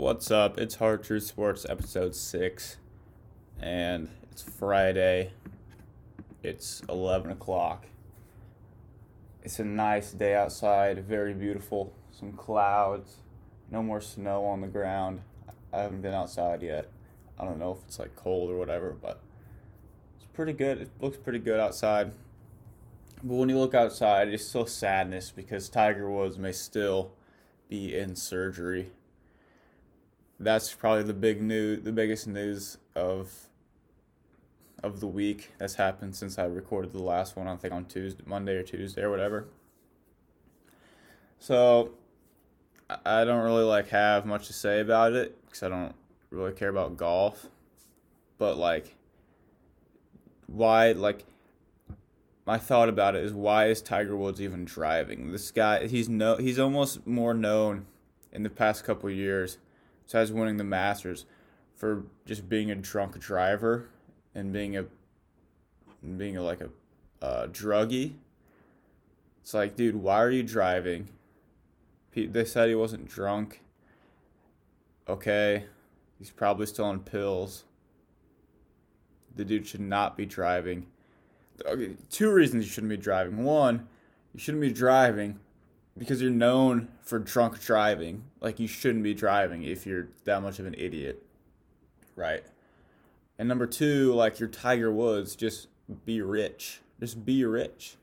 What's up? It's Hard Truth Sports episode 6, and it's Friday. It's 11 o'clock. It's a nice day outside, very beautiful. Some clouds, no more snow on the ground. I haven't been outside yet. I don't know if it's like cold or whatever, but it's pretty good. It looks pretty good outside. But when you look outside, it's still sadness because Tiger Woods may still be in surgery that's probably the big news, the biggest news of of the week that's happened since I recorded the last one. I think on Tuesday, Monday or Tuesday or whatever. So I don't really like have much to say about it because I don't really care about golf. But like, why like my thought about it is why is Tiger Woods even driving? This guy, he's no, he's almost more known in the past couple years besides winning the Masters, for just being a drunk driver and being a being a, like a druggie. It's like, dude, why are you driving? They said he wasn't drunk. Okay, he's probably still on pills. The dude should not be driving. Okay, two reasons you shouldn't be driving. One, you shouldn't be driving because you're known for drunk driving. Like you shouldn't be driving if you're that much of an idiot. Right? And number 2, like you're Tiger Woods, just be rich. Just be rich.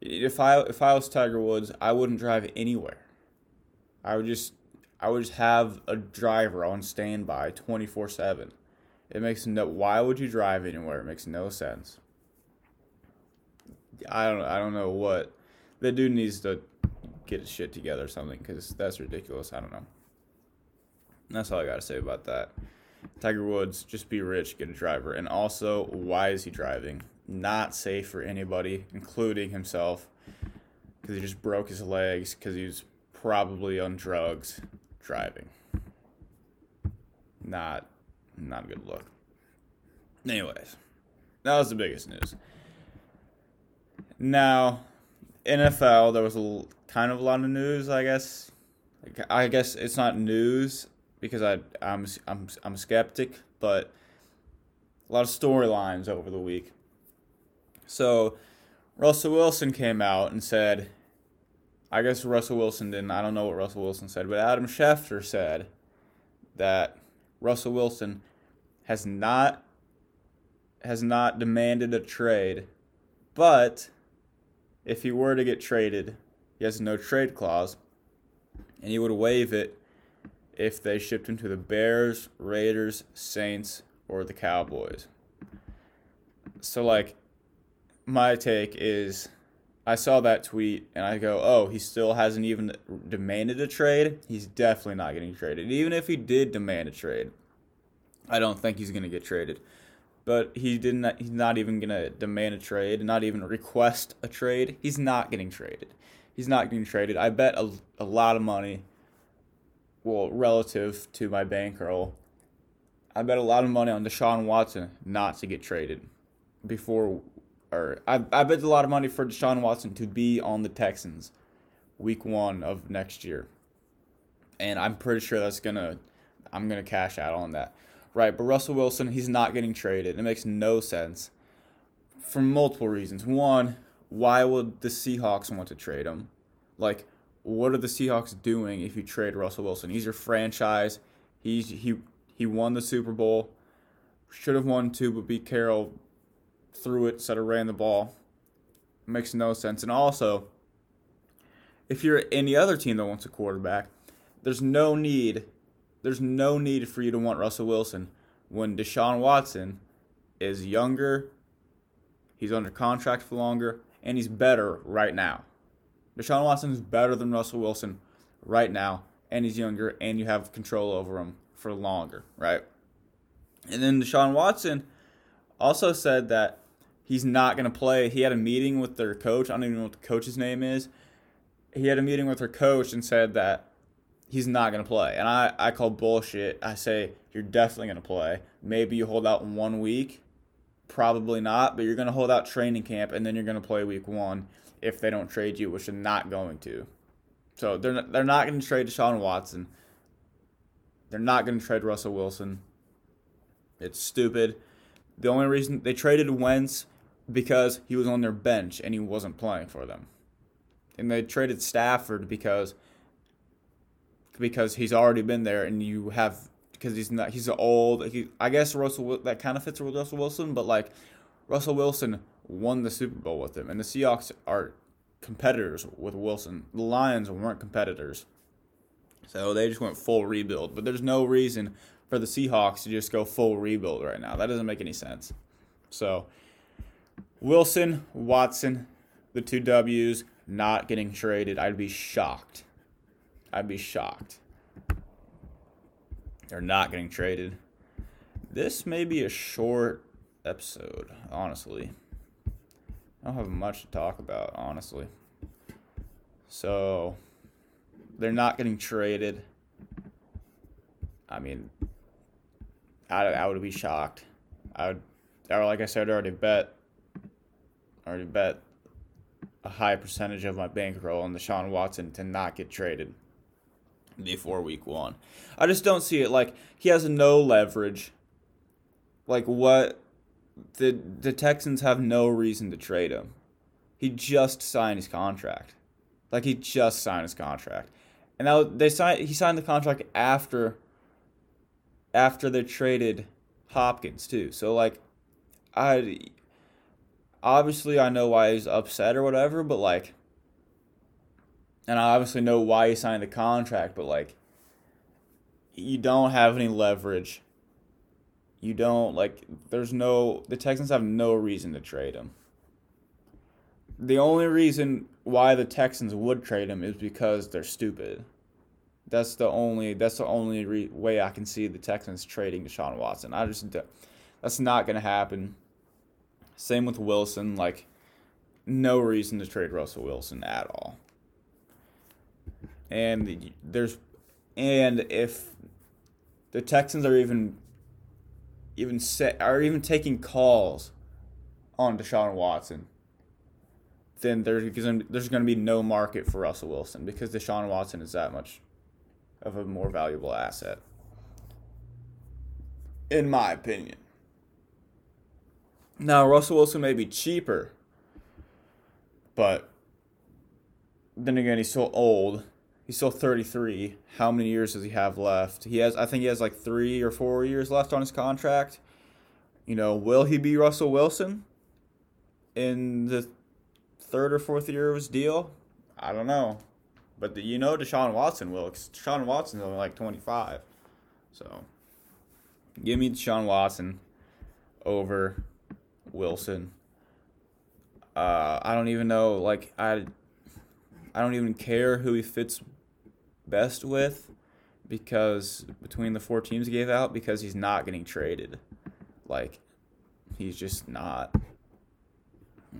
If I if I was Tiger Woods, I wouldn't drive anywhere. I would just I would just have a driver on standby 24/7. It makes no why would you drive anywhere? It makes no sense. I don't I don't know what the dude needs to get his shit together or something because that's ridiculous. I don't know. That's all I got to say about that. Tiger Woods, just be rich, get a driver. And also, why is he driving? Not safe for anybody, including himself, because he just broke his legs because he was probably on drugs driving. Not, not a good look. Anyways, that was the biggest news. Now, NFL, there was a kind of a lot of news, I guess. I guess it's not news because I I'm I'm I'm a skeptic, but a lot of storylines over the week. So Russell Wilson came out and said, I guess Russell Wilson didn't. I don't know what Russell Wilson said, but Adam Schefter said that Russell Wilson has not has not demanded a trade, but if he were to get traded, he has no trade clause, and he would waive it if they shipped him to the Bears, Raiders, Saints, or the Cowboys. So, like, my take is I saw that tweet and I go, oh, he still hasn't even demanded a trade. He's definitely not getting traded. Even if he did demand a trade, I don't think he's going to get traded but he didn't. He's not even gonna demand a trade, not even request a trade. He's not getting traded. He's not getting traded. I bet a, a lot of money. Well, relative to my bankroll, I bet a lot of money on Deshaun Watson not to get traded before, or I, I bet a lot of money for Deshaun Watson to be on the Texans week one of next year. And I'm pretty sure that's gonna, I'm gonna cash out on that. Right, but Russell Wilson, he's not getting traded. It makes no sense for multiple reasons. One, why would the Seahawks want to trade him? Like, what are the Seahawks doing if you trade Russell Wilson? He's your franchise. He's he he won the Super Bowl. Should have won two, but Pete Carroll threw it instead of ran the ball. Makes no sense. And also, if you're any other team that wants a quarterback, there's no need there's no need for you to want Russell Wilson when Deshaun Watson is younger, he's under contract for longer, and he's better right now. Deshaun Watson is better than Russell Wilson right now, and he's younger, and you have control over him for longer, right? And then Deshaun Watson also said that he's not going to play. He had a meeting with their coach. I don't even know what the coach's name is. He had a meeting with their coach and said that he's not going to play. And I, I call bullshit. I say, you're definitely going to play. Maybe you hold out in one week. Probably not, but you're going to hold out training camp and then you're going to play week one if they don't trade you, which they're not going to. So they're not, they're not going to trade Deshaun Watson. They're not going to trade Russell Wilson. It's stupid. The only reason they traded Wentz because he was on their bench and he wasn't playing for them. And they traded Stafford because because he's already been there and you have because he's not he's old. He, I guess Russell that kind of fits with Russell Wilson, but like Russell Wilson won the Super Bowl with him, and the Seahawks are competitors with Wilson. The Lions weren't competitors, so they just went full rebuild. But there's no reason for the Seahawks to just go full rebuild right now. That doesn't make any sense. So Wilson, Watson, the two W's, not getting traded. I'd be shocked. I'd be shocked. They're not getting traded. This may be a short episode, honestly. I don't have much to talk about, honestly. So, they're not getting traded. I mean, I, I would be shocked. I would, or like I said, already bet, already bet a high percentage of my bankroll on the Deshaun Watson to not get traded before week one. I just don't see it. Like he has no leverage. Like what the the Texans have no reason to trade him. He just signed his contract. Like he just signed his contract. And now they signed he signed the contract after after they traded Hopkins too. So like I obviously I know why he's upset or whatever, but like and I obviously know why he signed the contract, but like you don't have any leverage. You don't like there's no the Texans have no reason to trade him. The only reason why the Texans would trade him is because they're stupid. That's the only that's the only re- way I can see the Texans trading Deshaun Watson. I just that's not to happen. Same with Wilson like no reason to trade Russell Wilson at all and there's and if the Texans are even even set are even taking calls on Deshaun Watson, then there's there's going to be no market for Russell Wilson because Deshaun Watson is that much of a more valuable asset, in my opinion. Now Russell Wilson may be cheaper, but then again he's so old He's still 33. How many years does he have left? He has, I think he has like three or four years left on his contract. You know, will he be Russell Wilson in the third or fourth year of his deal? I don't know. But the, you know Deshaun Watson will. Deshaun Watson's only like 25. So give me Deshaun Watson over Wilson. Uh, I don't even know. Like I, I don't even care who he fits best with because between the four teams he gave out because he's not getting traded. Like he's just not.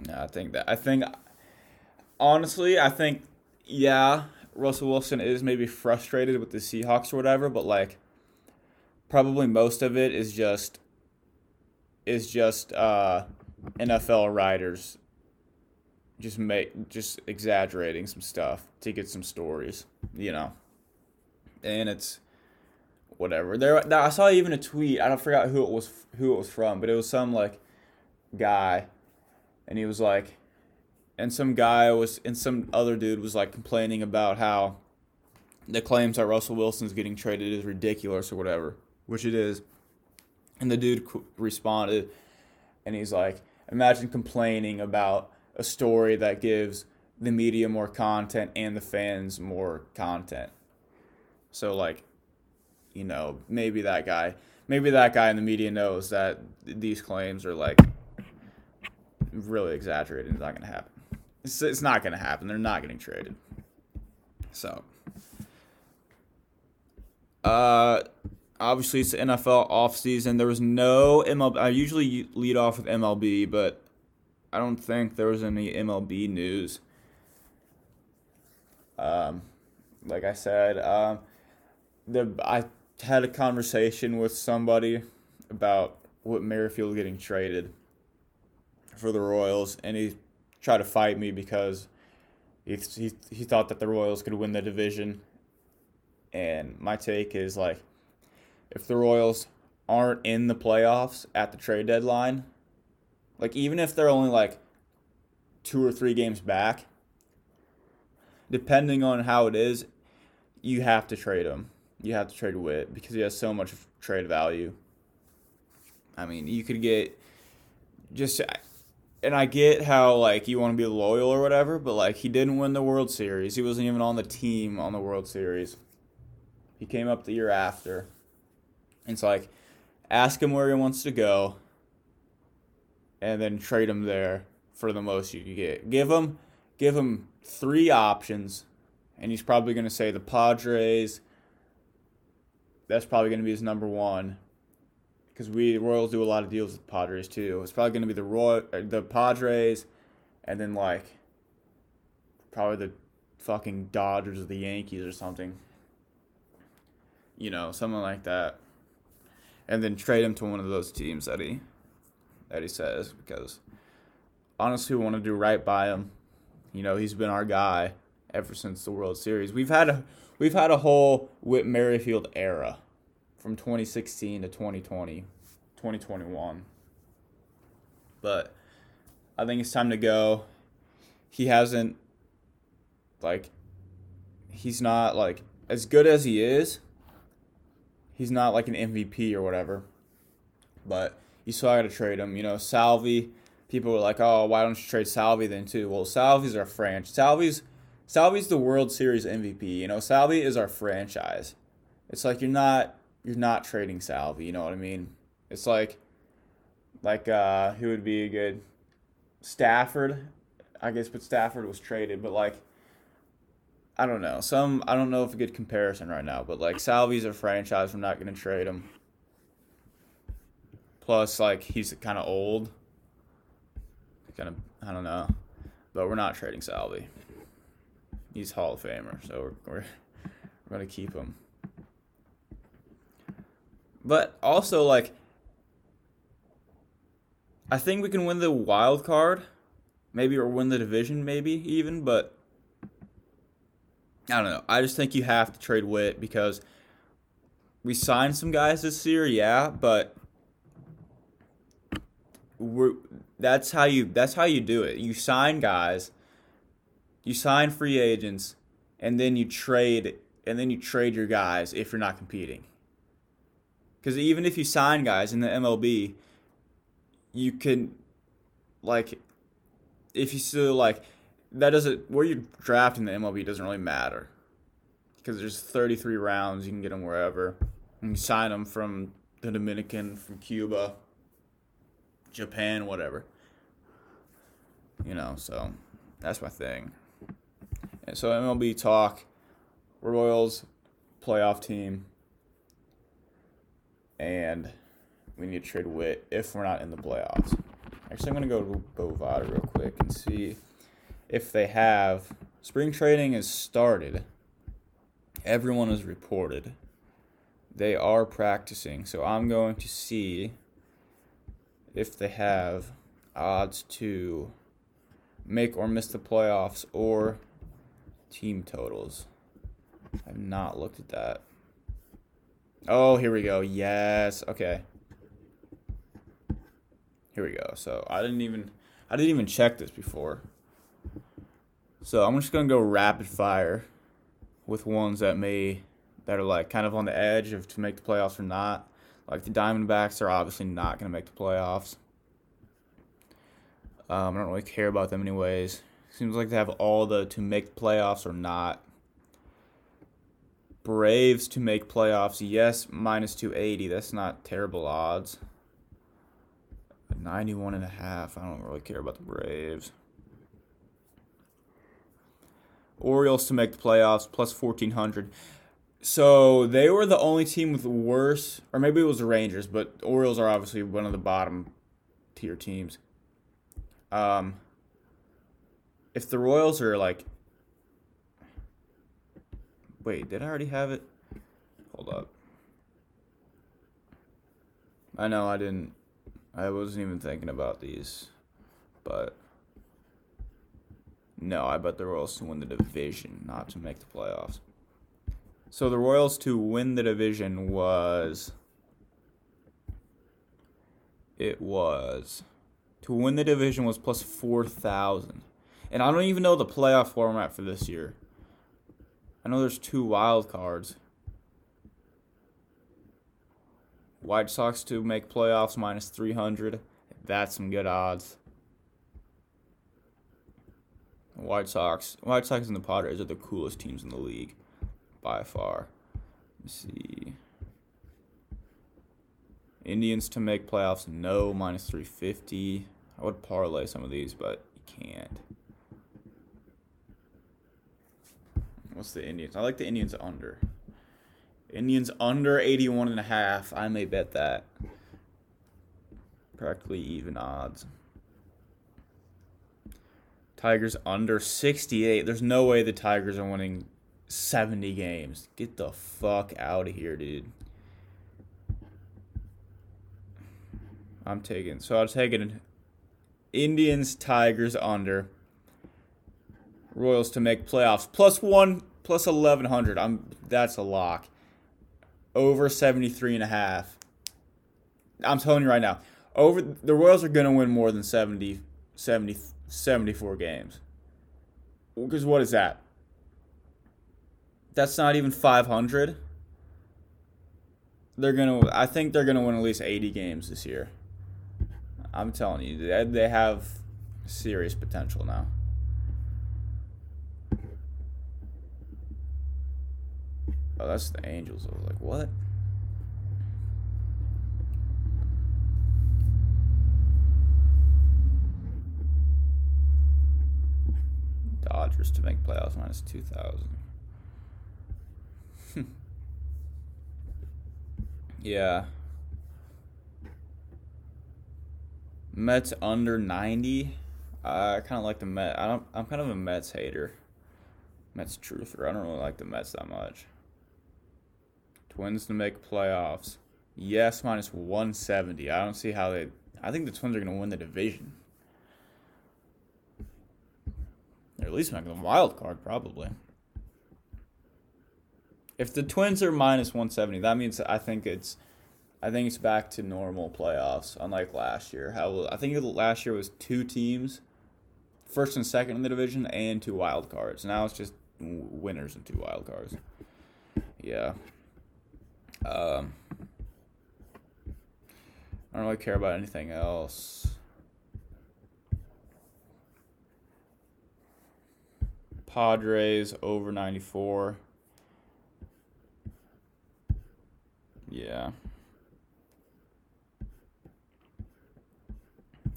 No, I think that I think honestly, I think yeah, Russell Wilson is maybe frustrated with the Seahawks or whatever, but like probably most of it is just is just uh, NFL writers just make just exaggerating some stuff to get some stories, you know. And it's whatever. There, I saw even a tweet. I don't forgot who it was, who it was from, but it was some like guy, and he was like, and some guy was, and some other dude was like complaining about how the claims that Russell Wilson's getting traded is ridiculous or whatever, which it is. And the dude responded, and he's like, imagine complaining about a story that gives the media more content and the fans more content. So like, you know, maybe that guy, maybe that guy in the media knows that these claims are like really exaggerated. It's not gonna happen. It's, it's not gonna happen. They're not getting traded. So, uh, obviously it's the NFL offseason. There was no MLB. I usually lead off with MLB, but I don't think there was any MLB news. Um, like I said, um, the I had a conversation with somebody about Whit Merrifield getting traded for the Royals, and he tried to fight me because he, he, he thought that the Royals could win the division. And my take is like, if the Royals aren't in the playoffs at the trade deadline, like even if they're only like two or three games back, depending on how it is, you have to trade him. You have to trade Whit because he has so much trade value. I mean, you could get just and I get how like you want to be loyal or whatever, but like he didn't win the World Series. He wasn't even on the team on the World Series. He came up the year after. And it's like ask him where he wants to go and then trade him there for the most you can get. Give him give him three options and he's probably going to say the Padres. That's probably going to be his number 1 because we Royals do a lot of deals with Padres too. It's probably going to be the Roy, uh, the Padres, and then like probably the fucking Dodgers or the Yankees or something. You know, something like that. And then trade him to one of those teams that he that he says because honestly, we want to do right by him. You know, he's been our guy ever since the World Series. We've had a we've had a whole Whit Merrifield era from 2016 to 2020, 2021. But I think it's time to go. He hasn't like he's not like as good as he is. He's not like an MVP or whatever. But you still got to trade him. You know, Salvy. People were like, "Oh, why don't you trade Salvy then too?" Well, Salvy's our franchise. Salvy's Salvy's the World Series MVP. You know, Salvy is our franchise. It's like you're not you're not trading Salvy. You know what I mean? It's like, like uh, who would be a good Stafford? I guess, but Stafford was traded. But like, I don't know. Some I don't know if a good comparison right now. But like, Salvy's a franchise. We're not to trade him. Plus, like, he's kind of old. Kind of, I don't know. But we're not trading Salvy. He's Hall of Famer, so we're, we're, we're to keep him. But also like I think we can win the wild card, maybe or win the division maybe even, but I don't know. I just think you have to trade Whit because we signed some guys this year, yeah, but we're that's how you that's how you do it. You sign guys, you sign free agents, and then you trade and then you trade your guys if you're not competing. Because even if you sign guys in the MLB, you can, like, if you still, like, that doesn't, where you draft in the MLB doesn't really matter. Because there's 33 rounds, you can get them wherever. And you sign them from the Dominican, from Cuba, Japan, whatever. You know, so that's my thing. So MLB talk, Royals playoff team and we need to trade Whit if we're not in the playoffs. Actually, I'm to go to Bovada real quick and see if they have. Spring training is started. Everyone is reported. They are practicing, so I'm going to see if they have odds to make or miss the playoffs or team totals. I've not looked at that. Oh, here we go. Yes. Okay. Here we go. So I didn't even I didn't even check this before. So I'm just gonna go rapid fire with ones that may that are like kind of on the edge of to make the playoffs or not. Like the Diamondbacks are obviously not gonna make the playoffs. Um, I don't really care about them anyways. Seems like they have all the to make playoffs or not. Braves to make playoffs. Yes, minus 280. That's not terrible odds. 91 and a half. I don't really care about the Braves. Orioles to make the playoffs plus 1400. So they were the only team with worse, or maybe it was the Rangers, but Orioles are obviously one of the bottom tier teams. Um, if the Royals are like Wait, did I already have it? Hold up. I know I didn't. I wasn't even thinking about these, but no, I bet the Royals to win the division, not to make the playoffs. So the Royals to win the division was it was to win the division was plus 4,000. And I don't even know the playoff format for this year. I know there's two wild cards. White Sox to make playoffs minus 300. That's some good odds. White Sox, White Sox and the Padres are the coolest teams in the league by far. Let's see. Indians to make playoffs, no, minus 350. I would parlay some of these, but you can't. What's the Indians? I like the Indians under. Indians under 81 and a half. I may bet that. Practically even odds. Tigers under 68. There's no way the Tigers are winning 70 games. Get the fuck out of here, dude. I'm taking. So I'll take taking Indians, Tigers under. Royals to make playoffs plus one plus 1100. I'm that's a lock. Over 73 and a half. I'm telling you right now. Over the Royals are going to win more than 70 70 74 games. Because what is that? That's not even 500. They're going to I think they're going to win at least 80 games this year. I'm telling you, they have serious potential now. Oh, that's the Angels. I was like, what? Dodgers to make playoffs minus 2,000. Hmm. yeah. Mets under 90. I kind of like the Mets. I don't. I'm kind of a Mets hater. Mets truther. I don't really like the Mets that much. Twins to make playoffs. Yes, minus 170. I don't see how they. I think the Twins are going to win the division. They're at least making the wild card, probably. If the Twins are minus 170, that means I think it's I think it's back to normal playoffs, unlike last year. How I think last year was two teams, first and second in the division, and two wild cards. Now it's just winners and two wild cards. Yeah. Um, I don't really care about anything else. Padres over 94. Yeah.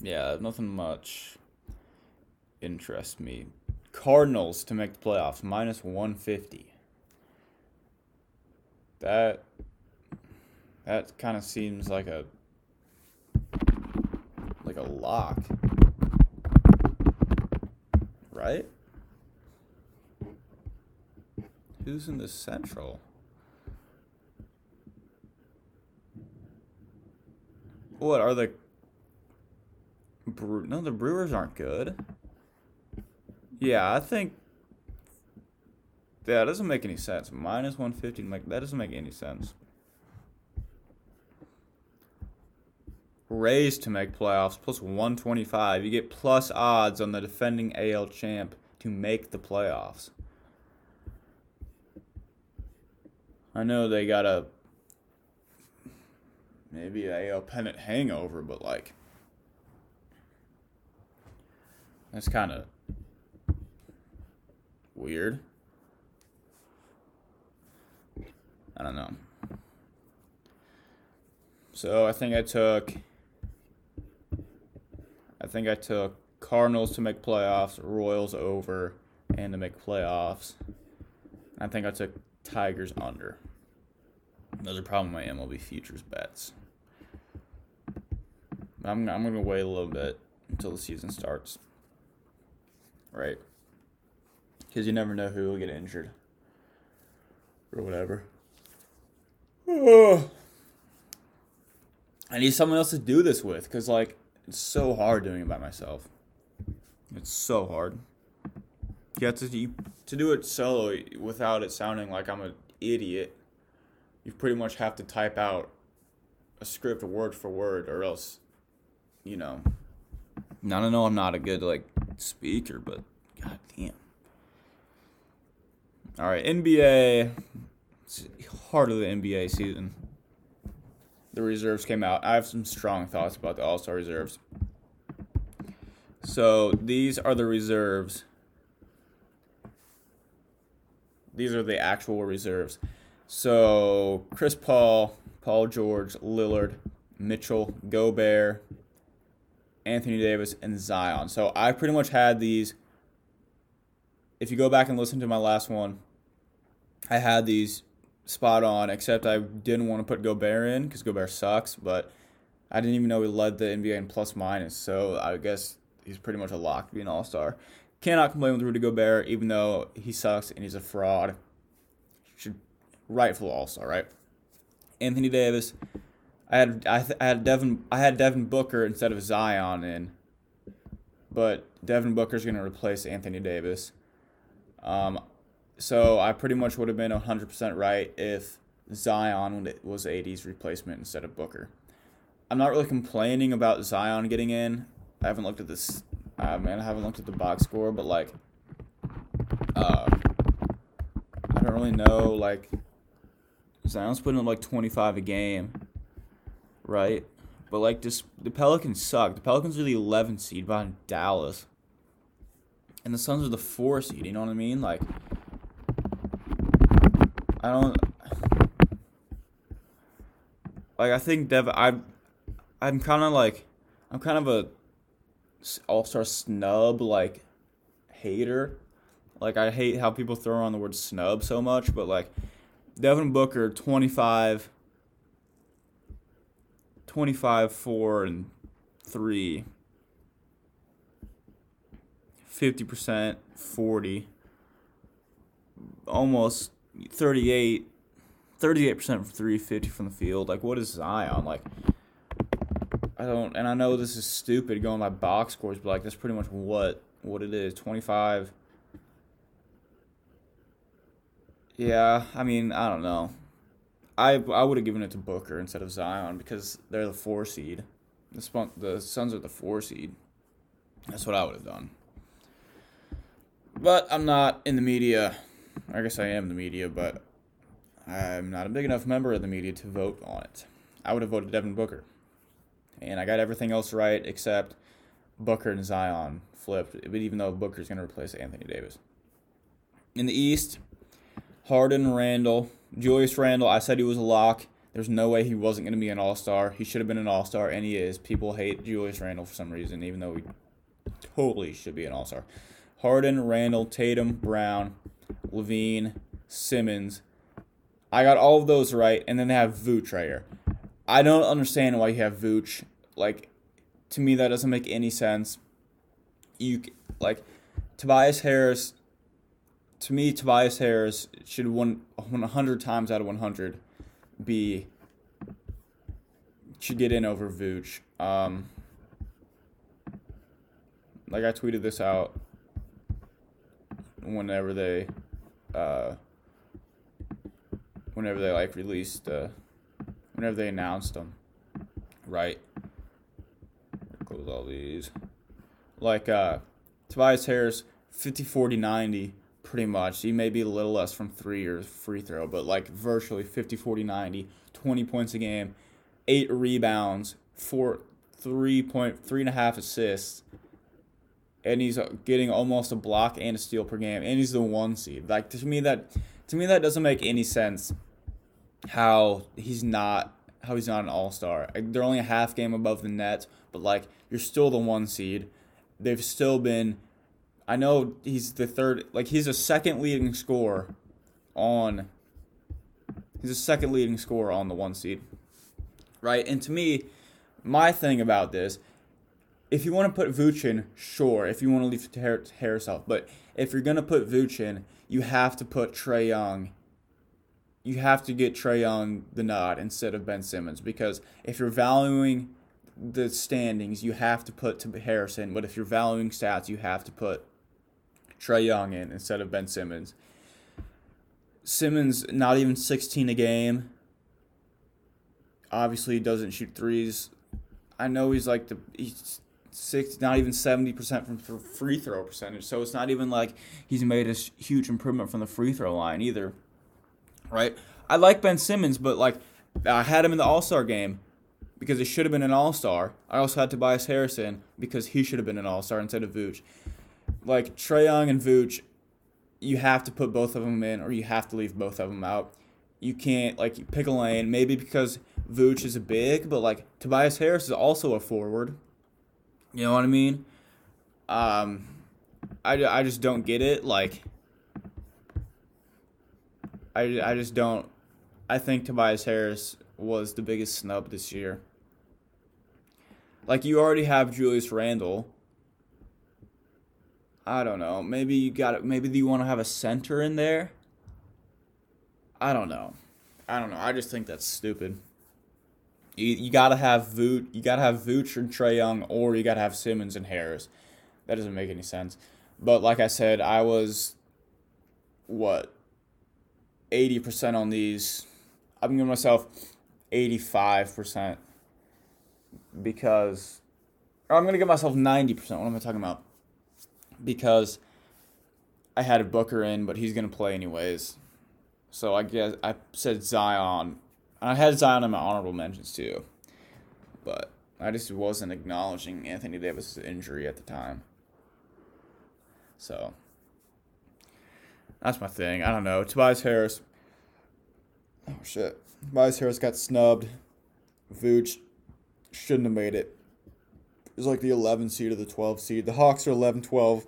Yeah, nothing much interests me. Cardinals to make the playoffs, minus 150. That that kind of seems like a like a lock. Right? Who's in the central? What are the Bre- no, the Brewers aren't good. Yeah, I think. Yeah, that doesn't make any sense. Minus 150, like, that doesn't make any sense. Rays to make playoffs, plus 125. You get plus odds on the defending AL champ to make the playoffs. I know they got a maybe a AL pennant hangover, but like That's kind of weird. I don't know. So I think I took I think I took Cardinals to make playoffs, Royals over, and to make playoffs. I think I took Tigers under. Those are probably my MLB futures bets. I'm I'm gonna wait a little bit until the season starts right? Because you never know who will get injured or whatever. I need someone else to do this with because, like, it's so hard doing it by myself. It's so hard. You have to you, to do it solo without it sounding like I'm an idiot. You pretty much have to type out a script word for word, or else you know, I don't know. I'm not a good like speaker, but god damn. All right, NBA. It's heart of the NBA season. The reserves came out. I have some strong thoughts about the All Star reserves. So these are the reserves. These are the actual reserves. So Chris Paul, Paul George, Lillard, Mitchell, Gobert, Anthony Davis, and Zion. So I pretty much had these. If you go back and listen to my last one, I had these spot on, except I didn't want to put Gobert in because Gobert sucks, but I didn't even know he led the NBA in plus minus. So I guess he's pretty much a lock to be an all star. Cannot complain with Rudy Gobert, even though he sucks and he's a fraud. Should rightful all star, right? Anthony Davis. I had I, th- I had Devin I had Devin Booker instead of Zion in, but Devin Booker's gonna replace Anthony Davis. Um, so I pretty much would have been 100% right if Zion was AD's replacement instead of Booker. I'm not really complaining about Zion getting in. I haven't looked at this. Uh, man, I haven't looked at the box score, but like, uh, I don't really know. Like, Zion's putting up like 25 a game, right? But like, just the Pelicans suck. The Pelicans are the 11 seed behind Dallas, and the Suns are the four seed. You know what I mean? Like, I don't like. I think Dev. I'm. I'm kind of like, I'm kind of a all star snub like hater. Like I hate how people throw around the word snub so much, but like Devin Booker 25 25 4 and 3 50% 40 almost 38 38% from 350 from the field. Like what is Zion? Like I don't and I know this is stupid going by box scores, but like that's pretty much what what it is. 25 Yeah, I mean, I don't know. I I would have given it to Booker instead of Zion because they're the 4 seed. The Spun- the Suns are the 4 seed. That's what I would have done. But I'm not in the media I guess I am the media, but I'm not a big enough member of the media to vote on it. I would have voted Devin Booker. And I got everything else right except Booker and Zion flipped, but even though Booker's going to replace Anthony Davis. In the East, Harden, Randle, Julius Randle. I said he was a lock. There's no way he wasn't going to be an all star. He should have been an all star, and he is. People hate Julius Randle for some reason, even though he totally should be an all star. Harden, Randle, Tatum, Brown, LaVine, Simmons. I got all of those right, and then they have Vooch right here. I don't understand why you have Vooch. Like, to me, that doesn't make any sense. You like Tobias Harris. To me, Tobias Harris should one one hundred times out of one hundred be should get in over Vooch. Um, like I tweeted this out whenever they uh, whenever they like released uh, whenever they announced them right? Close all these. Like uh tobias harris 50 40 90 pretty much. He may be a little less from three or free throw but like virtually 50 40 90 20 points a game eight rebounds four three point three and a half assists and he's uh, getting almost a block and a steal per game, and he's the one seed. Like to me that to me that doesn't make any sense. How he's not how he's not an all star. They're only a half game above the Nets, but like you're still the one seed. They've still been. I know he's the third. Like he's a second leading scorer on. He's a second leading scorer on the one seed, right? And to me, my thing about this if you want to put Vooch in, sure. If you want to leave Harris out, but if you're gonna put Vooch in, you have to put Trae Young. You have to get Trae Young the nod instead of Ben Simmons because if you're valuing the standings, you have to put to Harrison. But if you're valuing stats, you have to put Trae Young in instead of Ben Simmons. Simmons not even 16 a game. Obviously, he doesn't shoot threes I know he's like the he's six, not even seventy percent from free throw percentage. So it's not even like he's made a huge improvement from the free throw line either, right? I like Ben Simmons, but like I had him in the All Star game because he should have been an All Star. I also had Tobias Harrison because he should have been an All Star instead of Vooch. Like Trae Young and Vooch, you have to put both of them in, or you have to leave both of them out. You can't like pick a lane. Maybe because Vooch is a big, but like Tobias Harris is also a forward. You know what I mean? Um, I, I just don't get it. Like, I, I just don't. I think Tobias Harris was the biggest snub this year. Like, you already have Julius Randle. I don't know. Maybe you got. Maybe you want to have a center in there. I don't know. I don't know. I just think that's stupid. You, you gotta have Vooch, you gotta have Vooch and Trae Young, or you gotta have Simmons and Harris. That doesn't make any sense. But like I said, I was what eighty percent on these. I'm giving myself eighty five percent because I'm gonna give myself ninety percent. What am I talking about? Because I had a Booker in, but he's gonna play anyways. So I guess I said Zion I had Zion in my honorable mentions too, but I just wasn't acknowledging Anthony Davis' injury at the time. So that's my thing. I don't know. Tobias Harris. Oh shit. Tobias Harris got snubbed. Vooch shouldn't have made it. It was like the 11 seed or the 12 seed. The Hawks are 11 12.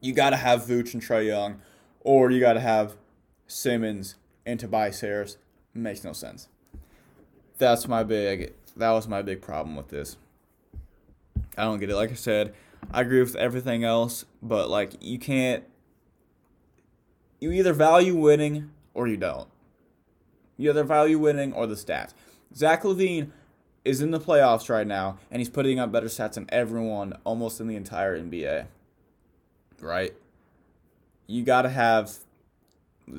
You got to have Vooch and Trae Young, or you got to have Simmons and Tobias Harris makes no sense. That's my big. That was my big problem with this. I don't get it. Like I said, I agree with everything else, but like you can't. You either value winning or you don't. You either value winning or the stats. Zach LaVine is in the playoffs right now, and he's putting up better stats than everyone almost in the entire NBA. Right? You got to have.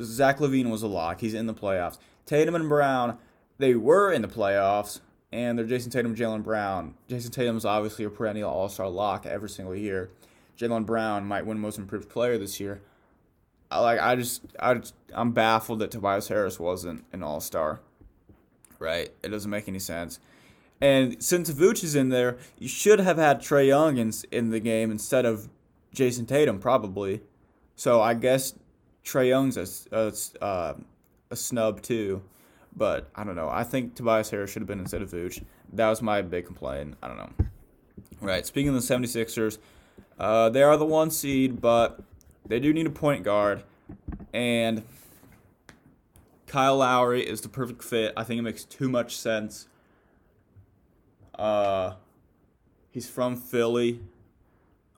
Zach LaVine was a lock. He's in the playoffs. Tatum and Brown, they were in the playoffs, and they're Jayson Tatum, Jaylen Brown. Jayson Tatum is obviously a perennial All Star lock every single year. Jaylen Brown might win Most Improved Player this year. I, like I just I just, I'm baffled that Tobias Harris wasn't an All Star. Right? It doesn't make any sense. And since Vooch is in there, you should have had Trae Young in, in the game instead of Jayson Tatum, probably. So I guess Trae Young's a, a, uh, a snub too. But I don't know. I think Tobias Harris should have been instead of Vooch. That was my big complaint. I don't know. Right. Speaking of the 76ers, uh, they are the one seed, but they do need a point guard. And Kyle Lowry is the perfect fit. I think it makes too much sense. Uh, he's from Philly.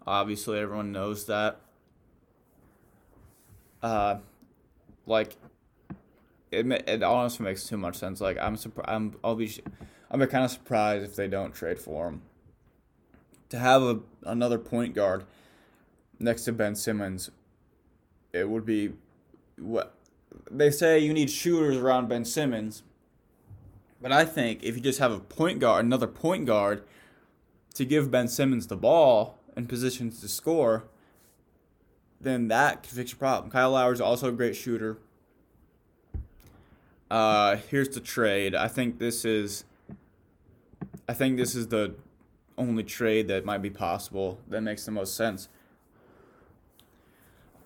Obviously, everyone knows that. Uh, like it it honestly makes too much sense. Like I'm surprised. I'm I'll be be kind of surprised if they don't trade for him. To have a another point guard next to Ben Simmons, it would be what they say you need shooters around Ben Simmons. But I think if you just have a point guard, another point guard, to give Ben Simmons the ball and positions to score, then that can fix your problem. Kyle Lowry is also a great shooter. Uh, here's the trade. I think this is. I think this is the only trade that might be possible that makes the most sense.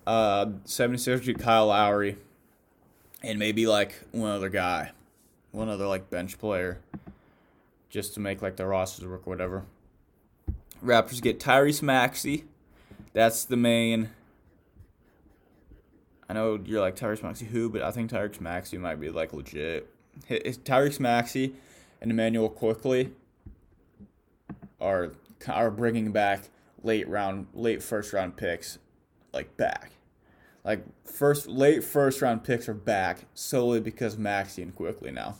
Uh, 76ers get Kyle Lowry, and maybe like one other guy, one other like bench player, just to make like the rosters work, or whatever. Raptors get Tyrese Maxey. That's the main I know you're like Tyrese Maxey who, but I think Tyrese Maxey might be like legit. Tyrese Maxey and Immanuel Quickley are are bringing back late round, late first round picks, like back. Like first late first round picks are back solely because Maxey and Quickley now,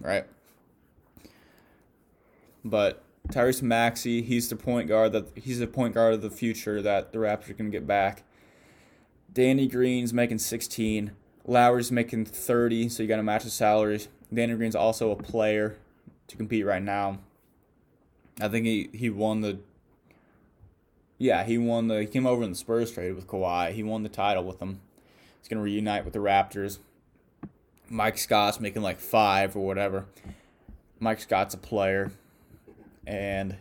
right? But Tyrese Maxey, he's the point guard that he's the point guard of the future that the Raptors are gonna get back. Danny Green's making 16. Lowry's making 30, so you got to match the salaries. Danny Green's also a player to compete right now. I think he, he won the. Yeah, he won the. He came over in the Spurs trade with Kawhi. He won the title with them. He's gonna reunite with the Raptors. Mike Scott's making like five or whatever. Mike Scott's a player, and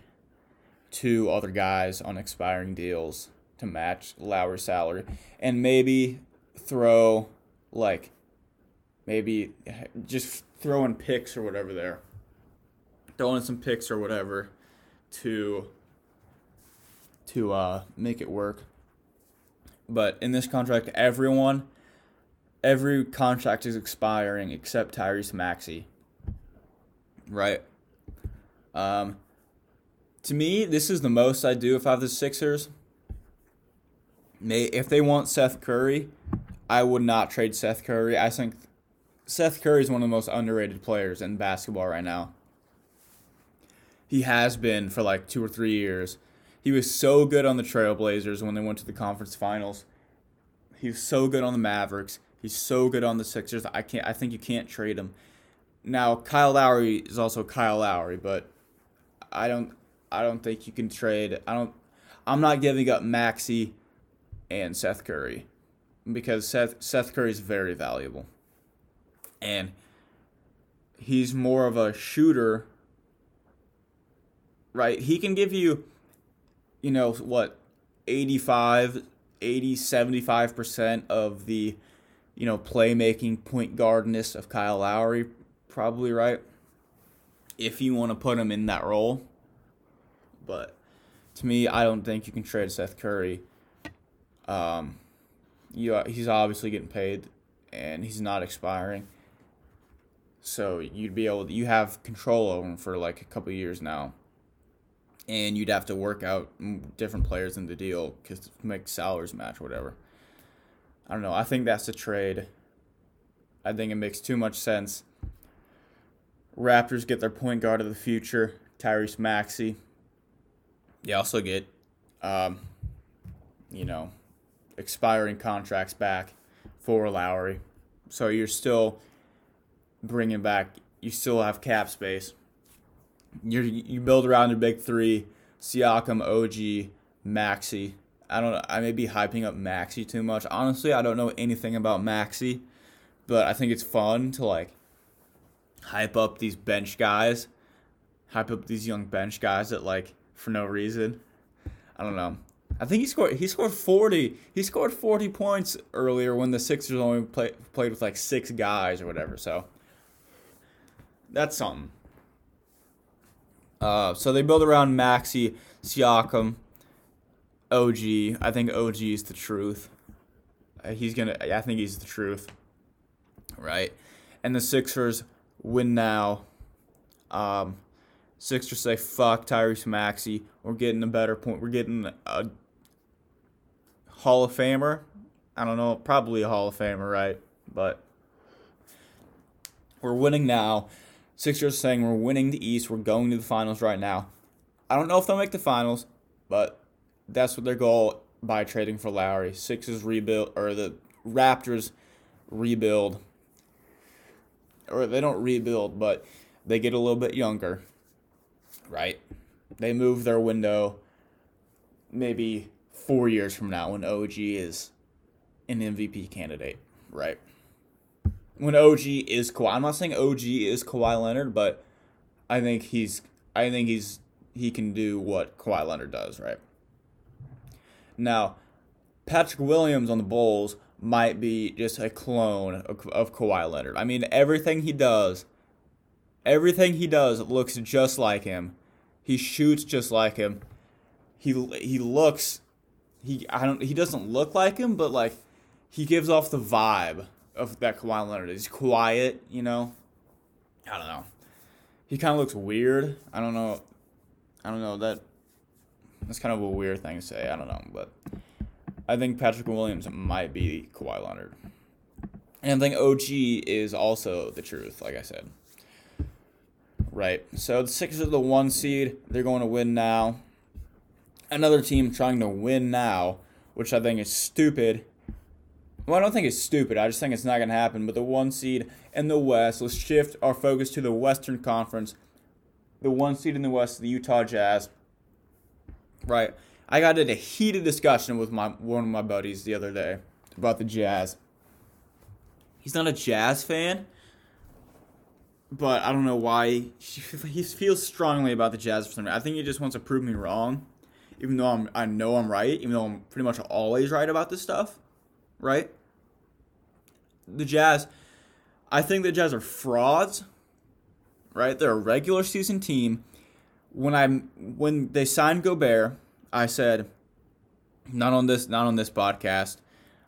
two other guys on expiring deals to match Lowry's salary, and maybe throw like maybe just throw in picks or whatever there. Throw in some picks or whatever to to uh, make it work. But in this contract, everyone, every contract is expiring except Tyrese Maxey. Right. Um, to me, this is the most I do if I have the Sixers. May if they want Seth Curry, I would not trade Seth Curry. I think Seth Curry is one of the most underrated players in basketball right now. He has been for like two or three years. He was so good on the Trailblazers when they went to the conference finals. He's so good on the Mavericks. He's so good on the Sixers. I can't. I think you can't trade him. Now Kyle Lowry is also Kyle Lowry, but I don't. I don't think you can trade. I don't. I'm not giving up Maxey and Seth Curry because Seth Seth Curry is very valuable, and he's more of a shooter. Right, he can give you, you know what, 85, 80, 75 percent of the, you know, playmaking point guardness of Kyle Lowry, probably right. If you want to put him in that role, but to me, I don't think you can trade Seth Curry. Um, you he's obviously getting paid, and he's not expiring. So you'd be able to, you have control over him for like a couple years now, and you'd have to work out different players in the deal because make salaries match whatever. I don't know. I think that's a trade. I think it makes too much sense. Raptors get their point guard of the future, Tyrese Maxey. They also get, um, you know, expiring contracts back for Lowry. So you're still bringing back, you still have cap space. You you build around your big three: Siakam, OG, Maxey. I don't. I may be hyping up Maxey too much. Honestly, I don't know anything about Maxey, but I think it's fun to like hype up these bench guys, hype up these young bench guys that like for no reason. I don't know. I think he scored. He scored forty. He scored forty points earlier when the Sixers only play, played with like six guys or whatever. So that's something. Uh, so they build around Maxey, Siakam, OG. I think OG is the truth. Uh, he's gonna. I think he's the truth. Right, and the Sixers win now. Um, Sixers say fuck Tyrese Maxey. We're getting a better point. We're getting a Hall of Famer. I don't know, probably a Hall of Famer, right? But we're winning now. Sixers saying we're winning the East. We're going to the finals right now. I don't know if they'll make the finals, but that's what their goal by trading for Lowry. Sixers rebuild or the Raptors rebuild. Or they don't rebuild, but they get a little bit younger. Right? They move their window maybe four years from now when OG is an MVP candidate, right? When OG is Kawhi, I'm not saying OG is Kawhi Leonard, but I think he's I think he's he can do what Kawhi Leonard does, right? Now, Patrick Williams on the Bulls might be just a clone of, of Kawhi Leonard. I mean, everything he does, everything he does looks just like him. He shoots just like him. He he looks he I don't he doesn't look like him, but like he gives off the vibe of that Kawhi Leonard. He's quiet, you know. I don't know. He kind of looks weird. I don't know. I don't know that. That's kind of a weird thing to say. I don't know, but I think Patrick Williams might be Kawhi Leonard, and I think OG is also the truth. Like I said. Right. So the Sixers are the one seed. They're going to win now another team trying to win now, which I think is stupid. Well, I don't think it's stupid. I just think it's not going to happen. But the one seed in the West, let's shift our focus to the Western Conference. the one seed in the West, the Utah Jazz. Right. I got in a heated discussion with my one of my buddies the other day about the Jazz. He's not a Jazz fan, but I don't know why he feels strongly about the Jazz for some reason. I think he just wants to prove me wrong, even though I'm I know I'm right, even though I'm pretty much always right about this stuff, right? The Jazz, I think the Jazz are frauds, right? They're a regular season team. When I when they signed Gobert, I said, not on this not on this podcast.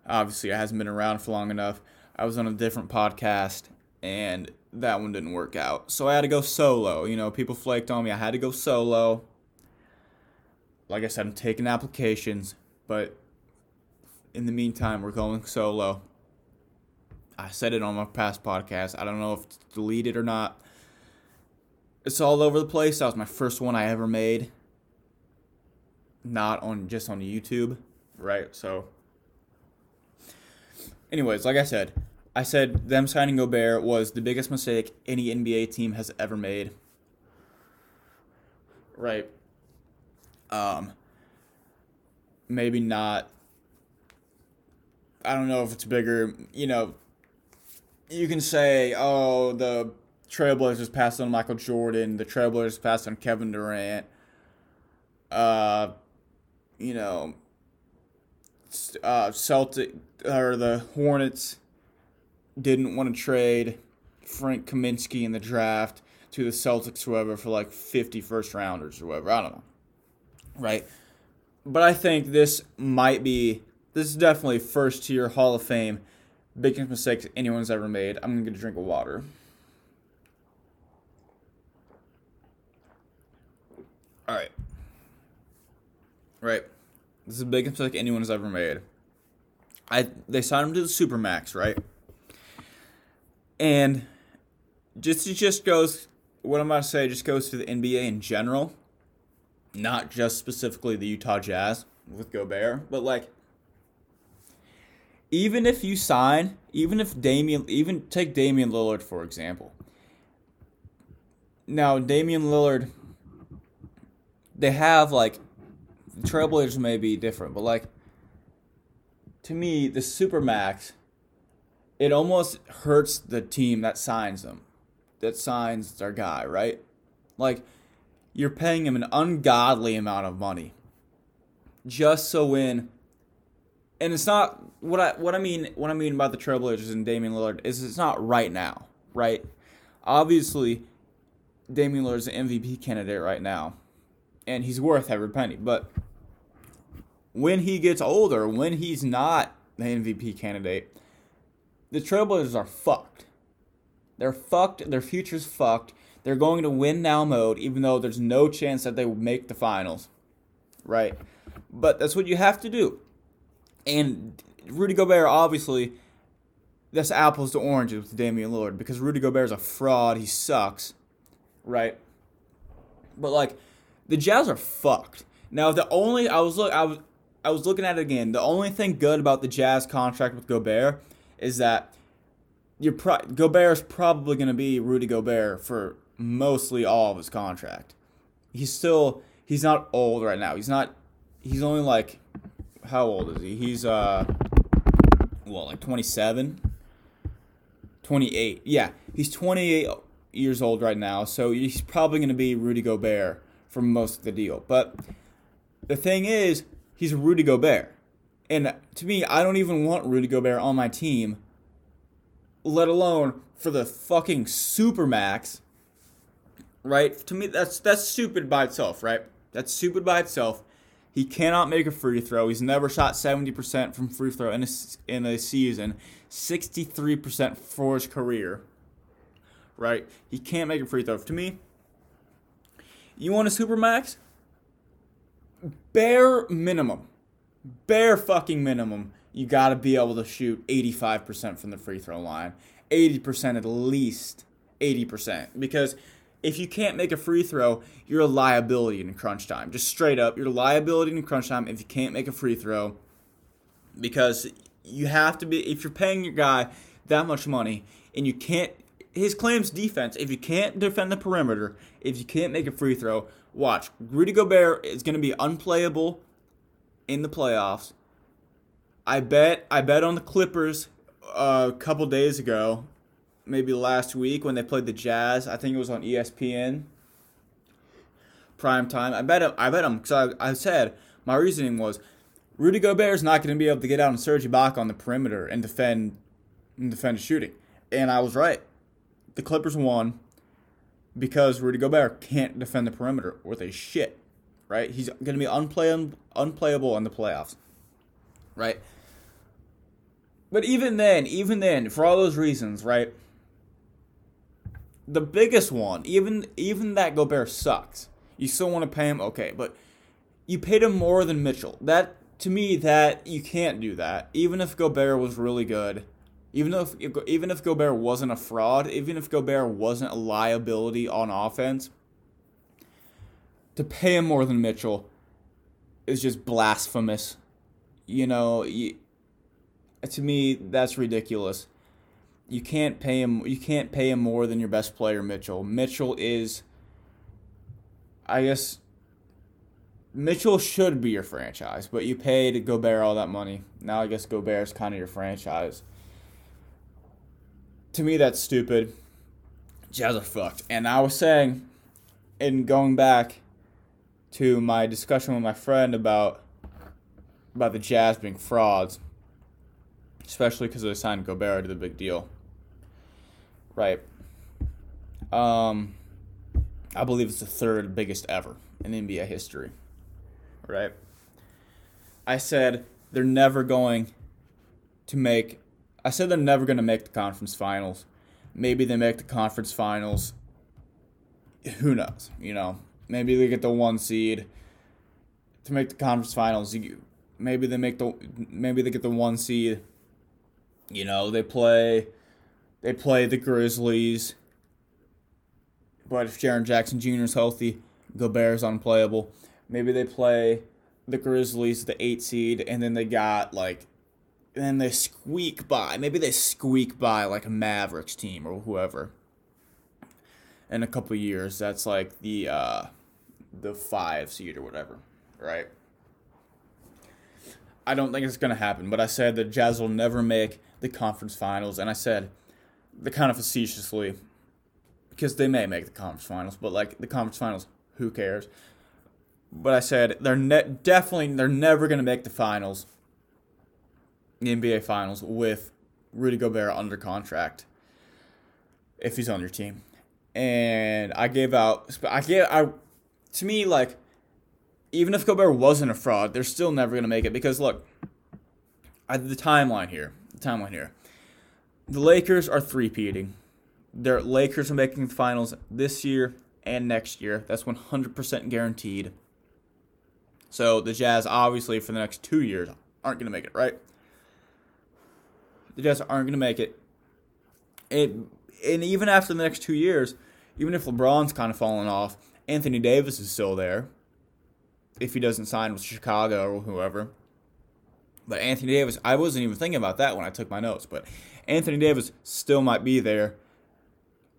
Obviously, it hasn't been around for long enough. I was on a different podcast and that one didn't work out. So I had to go solo. You know, people flaked on me. I had to go solo. Like I said, I'm taking applications, but in the meantime, we're going solo. I said it on my past podcast. I don't know if it's deleted or not. It's all over the place. That was my first one I ever made. Not on just on YouTube, right? So anyways, like I said, I said them signing Gobert was the biggest mistake any NBA team has ever made. Right. Um maybe not I don't know if it's bigger, you know, you can say, oh, the Trailblazers passed on Michael Jordan, the Trailblazers passed on Kevin Durant. Uh, you know, uh, Celtic or the Hornets didn't want to trade Frank Kaminsky in the draft to the Celtics, whoever, for like 50 first rounders or whatever. I don't know. Right? But I think this might be, this is definitely first tier Hall of Fame, biggest mistake anyone's ever made. I'm to get a drink of water. All right. Right. This is the biggest mistake anyone's ever made. I they signed him to the supermax, right? And just it just goes what I'm about to say just goes to the NBA in general, not just specifically the Utah Jazz with Gobert, but like even if you sign, even if Damian, even take Damian Lillard for example. Now Damian Lillard, they have like the Trailblazers may be different, but like to me, the Supermax, it almost hurts the team that signs them, that signs their guy, right? Like, you're paying him an ungodly amount of money just so when and it's not what I what I mean what I mean about the Trailblazers and Damian Lillard is it's not right now, right? Obviously, Damian Lillard's an MVP candidate right now, and he's worth every penny. But when he gets older, when he's not the MVP candidate, the Trailblazers are fucked. They're fucked. Their future's fucked. They're going to win now mode, even though there's no chance that they will make the finals. Right? But that's what you have to do. And Rudy Gobert, obviously, that's apples to oranges with Damian Lillard because Rudy Gobert is a fraud. He sucks. Right? But, like, the Jazz are fucked. Now, the only I was look I was I was looking at it again. The only thing good about the Jazz contract with Gobert is that your pro- is probably going to be Rudy Gobert for mostly all of his contract. He's still he's not old right now. He's not he's only like how old is he? He's uh well, like 27 28. Yeah, he's 28 years old right now, so he's probably going to be Rudy Gobert for most of the deal. But the thing is, he's Rudy Gobert. And to me, I don't even want Rudy Gobert on my team, let alone for the fucking supermax. Right? To me, that's that's stupid by itself, right? That's stupid by itself. He cannot make a free throw. He's never shot 70% from free throw in a, in a season, 63% for his career. Right? He can't make a free throw. To me, you want a supermax? bare minimum, bare fucking minimum, you got to be able to shoot 85% from the free throw line. 80% at least. 80%. Because if you can't make a free throw, you're a liability in crunch time. Just straight up, you're a liability in crunch time if you can't make a free throw. Because you have to be, if you're paying your guy that much money and you can't his claims defense. If you can't defend the perimeter, if you can't make a free throw, watch. Rudy Gobert is going to be unplayable in the playoffs. I bet I bet on the Clippers uh, a couple days ago, maybe last week when they played the Jazz. I think it was on ESPN prime time. I bet him. I bet him because I, I said my reasoning was Rudy Gobert is not going to be able to get out and Serge Ibaka on the perimeter and defend and defend shooting, and I was right. The Clippers won because Rudy Gobert can't defend the perimeter worth a shit. Right? He's going to be unplay- unplayable in the playoffs. Right? But even then, even then, for all those reasons, right? The biggest one, even even that Gobert sucks. You still want to pay him, okay, but you paid him more than Mitchell. That to me, that you can't do that. Even if Gobert was really good, even if even if Gobert wasn't a fraud, even if Gobert wasn't a liability on offense, to pay him more than Mitchell is just blasphemous. You know, you, to me that's ridiculous. You can't pay him. You can't pay him more than your best player, Mitchell. Mitchell is, I guess, Mitchell should be your franchise, but you paid Gobert all that money. Now I guess Gobert's kind of your franchise. To me, that's stupid. Jazz are fucked. And I was saying, in going back to my discussion with my friend about about the Jazz being frauds, especially because they signed Gobert to the big deal. Right. Um, I believe it's the third biggest ever in NBA history right? I said they're never going to make. I said they're never going to make the conference finals. Maybe they make the conference finals. Who knows? You know, maybe they get the one seed to make the conference finals. Maybe they make the maybe they get the one seed. You know, they play they play the Grizzlies. But if Jaren Jackson Jr. is healthy, Gobert Gobert's unplayable. Maybe they play the Grizzlies, the eight seed, and then they got like, then they squeak by. Maybe they squeak by like a Mavericks team or whoever. In a couple years, that's like the uh, the five seed or whatever, right? I don't think it's gonna happen, but I said the Jazz will never make the conference finals, and I said the kind of facetiously because they may make the conference finals, but like the conference finals, who cares? but I said they're ne- definitely they're never going to make the finals, the NBA finals with Rudy Gobert under contract if he's on your team. And I gave out I gave I to me like even if Gobert wasn't a fraud, they're still never going to make it because look, I, the timeline here, the timeline here. The Lakers are three-peating. Their Lakers are making the finals this year and next year. That's 100% guaranteed. So the Jazz, obviously, for the next two years, aren't going to make it, right? The Jazz aren't going to make it. it. And even after the next two years, even if LeBron's kind of fallen off, Anthony Davis is still there. If he doesn't sign with Chicago or whoever. But Anthony Davis, I wasn't even thinking about that when I took my notes, but Anthony Davis still might be there.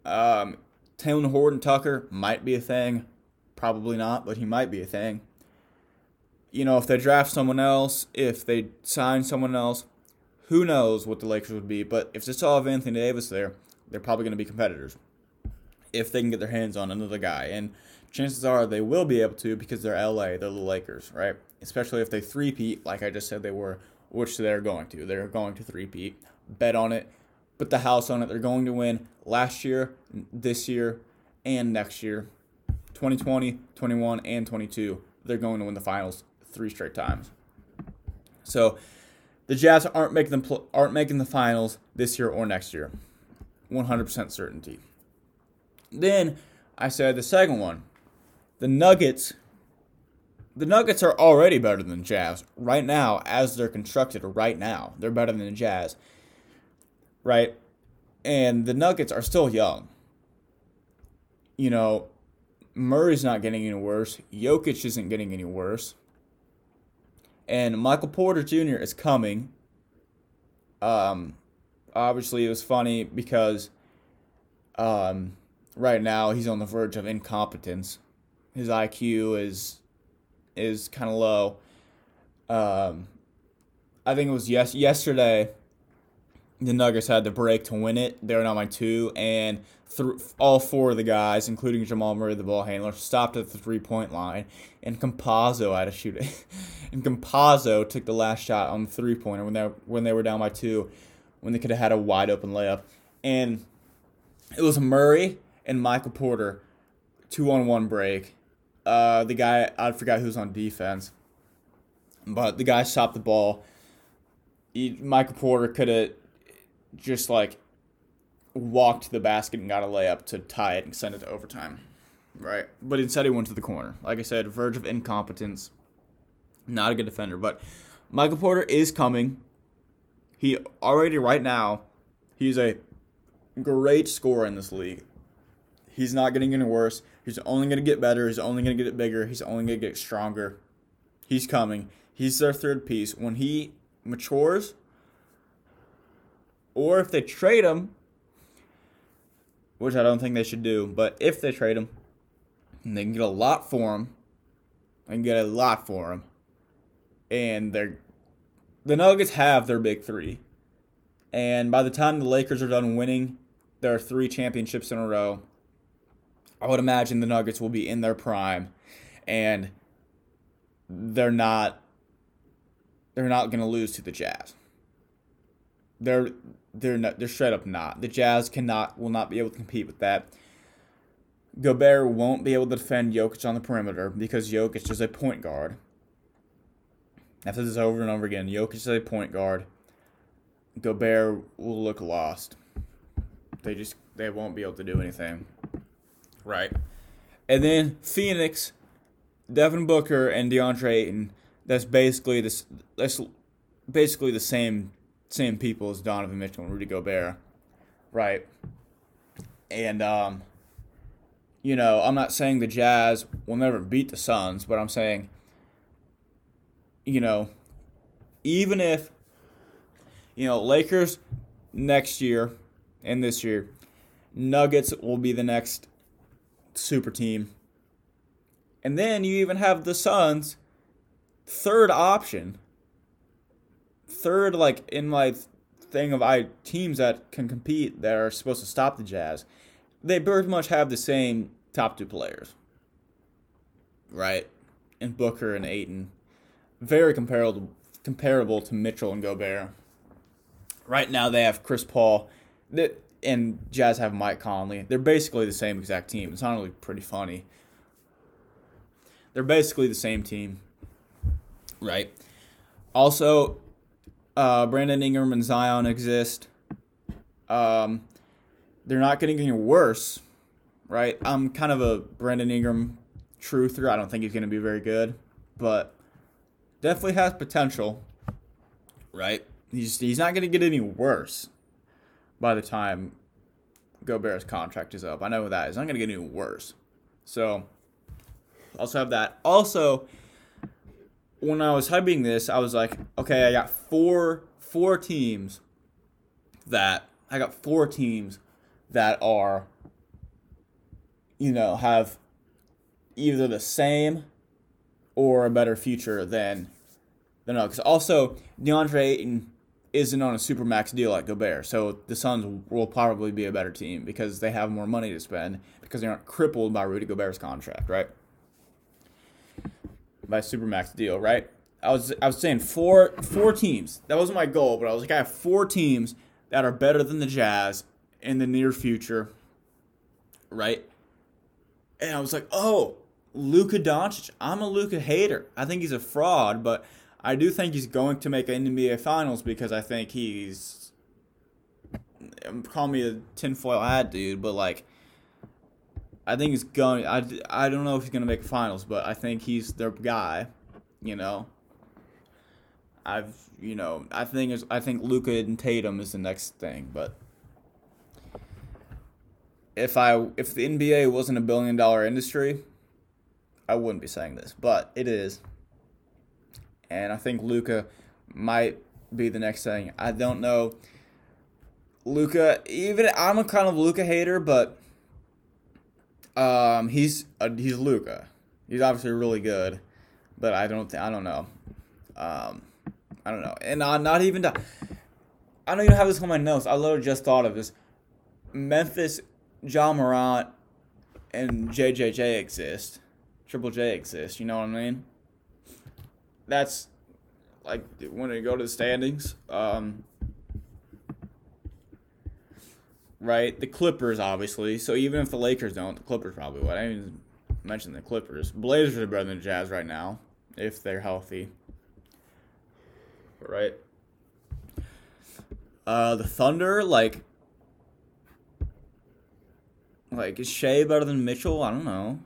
Um, Talen Horton Tucker might be a thing. Probably not, but he might be a thing you know, if they draft someone else, if they sign someone else, who knows what the Lakers would be. But if they still have Anthony Davis there, they're probably going to be competitors if they can get their hands on another guy. And chances are they will be able to because they're LA, they're the Lakers, right? Especially if they three-peat, like I just said they were, which they're going to. They're going to three-peat. Bet on it. Put the house on it. They're going to win last year, this year, and next year. 2020, 21, and 22. They're going to win the finals three straight times. So the Jazz aren't making them pl- aren't making the finals this year or next year. 100% certainty. Then I said the second one, the Nuggets. The Nuggets are already better than Jazz right now, as they're constructed right now. They're better than the Jazz, right? And the Nuggets are still young. You know, Murray's not getting any worse. Jokic isn't getting any worse and Michael Porter Jr. is coming. Um, obviously, it was funny because Um, right now, he's on the verge of incompetence. His IQ is is kind of low. Um, I think it was yes yesterday. The Nuggets had the break to win it. They were on my two, and th- all four of the guys, including Jamal Murray, the ball handler, stopped at the three point line, and Campazzo had to shoot it. and Campazzo took the last shot on the three pointer when they when they were down by two, when they could have had a wide open layup, and it was Murray and Michael Porter, two on one break. Uh, the guy I forgot who's on defense, but the guy stopped the ball. He, Michael Porter could have just like walked to the basket and got a layup to tie it and send it to overtime. Right. But instead he went to the corner. Like I said, verge of incompetence. Not a good defender. But Michael Porter is coming. He already right now, he's a great scorer in this league. He's not getting any worse. He's only going to get better. He's only going to get bigger. He's only going to get stronger. He's coming. He's their third piece. When he matures, or if they trade him, which I don't think they should do, but if they trade him, they can get a lot for him. They can get a lot for him. And they're the Nuggets have their big three. And by the time the Lakers are done winning their three championships in a row, I would imagine the Nuggets will be in their prime. And they're not they're not gonna lose to the Jazz. They're they're not, they're straight up not. The Jazz cannot will not be able to compete with that. Gobert won't be able to defend Jokic on the perimeter because Jokic is a point guard. I've said this over and over again. Jokic is a point guard. Gobert will look lost. They just they won't be able to do anything. Right. And then Phoenix, Devin Booker and DeAndre Ayton. That's basically this. That's basically the same same people as Donovan Mitchell and Rudy Gobert, right? And um, you know, I'm not saying the Jazz will never beat the Suns, but I'm saying, you know, even if you know Lakers next year and this year, Nuggets will be the next super team. And then you even have the Suns third option third like in my thing of I teams that can compete that are supposed to stop the Jazz, they pretty much have the same top two players, right? And Booker and Ayton. very comparable comparable to Mitchell and Gobert. Right now they have Chris Paul, that and Jazz have Mike Conley. They're basically the same exact team. It's honestly pretty funny. They're basically the same team, right? Also, uh, Brandon Ingram and Zion exist. Um, they're not getting any worse, right? I'm kind of a Brandon Ingram truther. I don't think he's going to be very good, but definitely has potential, right? He's he's not going to get any worse by the time Gobert's contract is up. I know that is not going to get any worse. So, also have that. Also, when I was hyping this, I was like, okay, I got four four teams that I got four teams that are you know have either the same or a better future than the Nuggets. Also, DeAndre Ayton isn't on a super max deal like Gobert, so the Suns will probably be a better team because they have more money to spend because they aren't crippled by Rudy Gobert's contract, right? by Supermax deal, right? I was I was saying four four teams. That wasn't my goal, but I was like, I have four teams that are better than the Jazz in the near future, right? And I was like, oh, Luka Doncic. I'm a Luka hater. I think he's a fraud, but I do think he's going to make an NBA Finals because I think he's call me a tinfoil hat dude, but like I think he's going. I, I don't know if he's going to make finals, but I think he's their guy. You know. I've you know I think I think Luka and Tatum is the next thing, but if I if the NBA wasn't a billion dollar industry, I wouldn't be saying this, but it is. And I think Luka might be the next thing. I don't know. Luka, even I'm a kind of Luka hater, but um, he's uh, he's Luka. He's obviously really good, but I don't th- I don't know. Um, I don't know, and I'm not even to, I don't even have this on my notes. I literally just thought of this. Memphis, Ja Morant, and JJJ exist. Triple J exists. You know what I mean? That's like when you go to the standings. Um, right? The Clippers, obviously. So even if the Lakers don't, the Clippers probably would. I even mention the Clippers. Blazers are better than Jazz right now, if they're healthy. Right? Uh, the Thunder, like, like is Shai better than Mitchell? I don't know.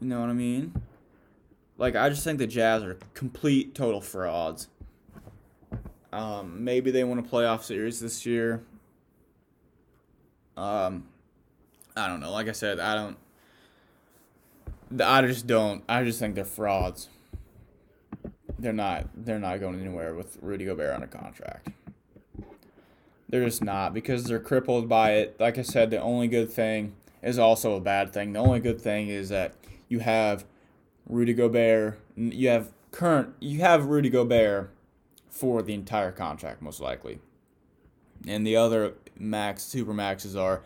You know what I mean? Like, I just think the Jazz are complete total frauds. Um, maybe they win a playoff series this year. Um, I don't know. Like I said, I don't. I just don't. I just think they're frauds. They're not. They're not going anywhere with Rudy Gobert on a contract. They're just not because they're crippled by it. Like I said, the only good thing is also a bad thing. The only good thing is that you have Rudy Gobert. You have current. You have Rudy Gobert for the entire contract, most likely. And the other max super maxes are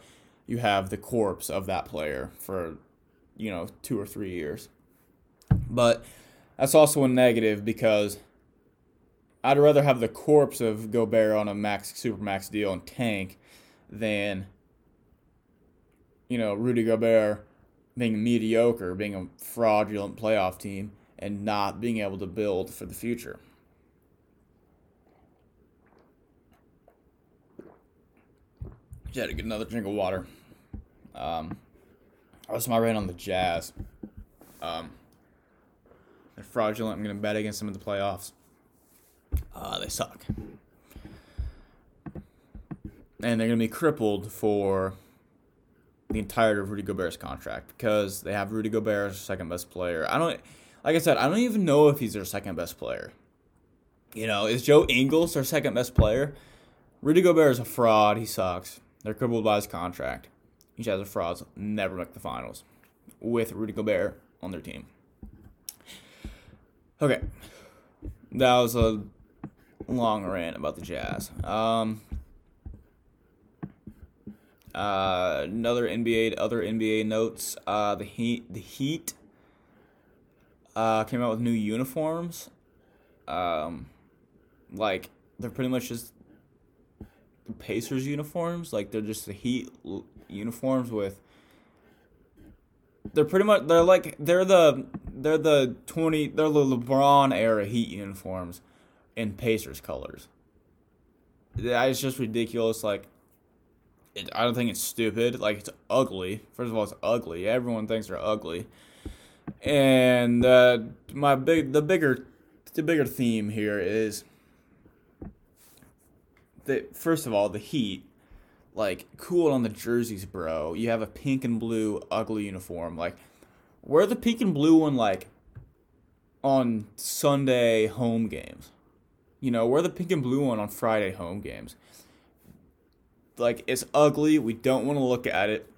you have the corpse of that player for you know two or three years. But that's also a negative because I'd rather have the corpse of Gobert on a max super max deal and tank than you know Rudy Gobert being mediocre, being a fraudulent playoff team, and not being able to build for the future. Just had to get another drink of water. Um, that's my rant on the Jazz. Um, they're fraudulent. I'm going to bet against them in the playoffs. Uh, they suck. And they're going to be crippled for the entirety of Rudy Gobert's contract because they have Rudy Gobert as second best player. I don't, like I said, I don't even know if he's their second best player. You know, is Joe Ingles their second best player? Rudy Gobert is a fraud. He sucks. They're crippled by his contract. Each other frauds never make the finals with Rudy Gobert on their team. Okay. That was a long rant about the Jazz. Um, uh, another NBA, other NBA notes. Uh, the Heat, the Heat, uh, came out with new uniforms. Um, like they're pretty much just Pacers uniforms. Like they're just the Heat uniforms with. They're pretty much they're like they're the they're the twenty they're the LeBron era Heat uniforms, in Pacers colors. That is just ridiculous. Like, it, I don't think it's stupid. Like it's ugly. First of all, it's ugly. Everyone thinks they're ugly. And uh, my big the bigger the bigger theme here is the first of all, the Heat, like cool on the jerseys, bro. You have a pink and blue ugly uniform. Like, wear the pink and blue one like on Sunday home games. You know, wear the pink and blue one on Friday home games. Like it's ugly. We don't want to look at it.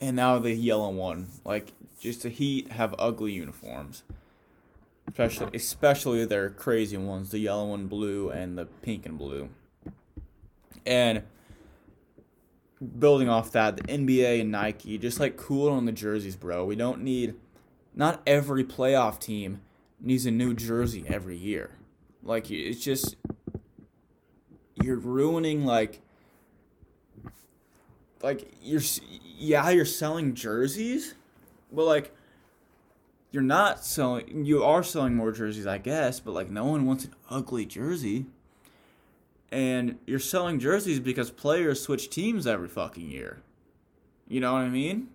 And now the yellow one, like just the Heat have ugly uniforms especially especially their crazy ones, the yellow and blue and the pink and blue. And building off that, the NBA and Nike just like cool on the jerseys, bro. We don't need not every playoff team needs a new jersey every year. Like it's just you're ruining like like you're yeah, you're selling jerseys, but like you're not selling you are selling more jerseys i guess but like no one wants an ugly jersey. And you're selling jerseys because players switch teams every fucking year. You know what i mean?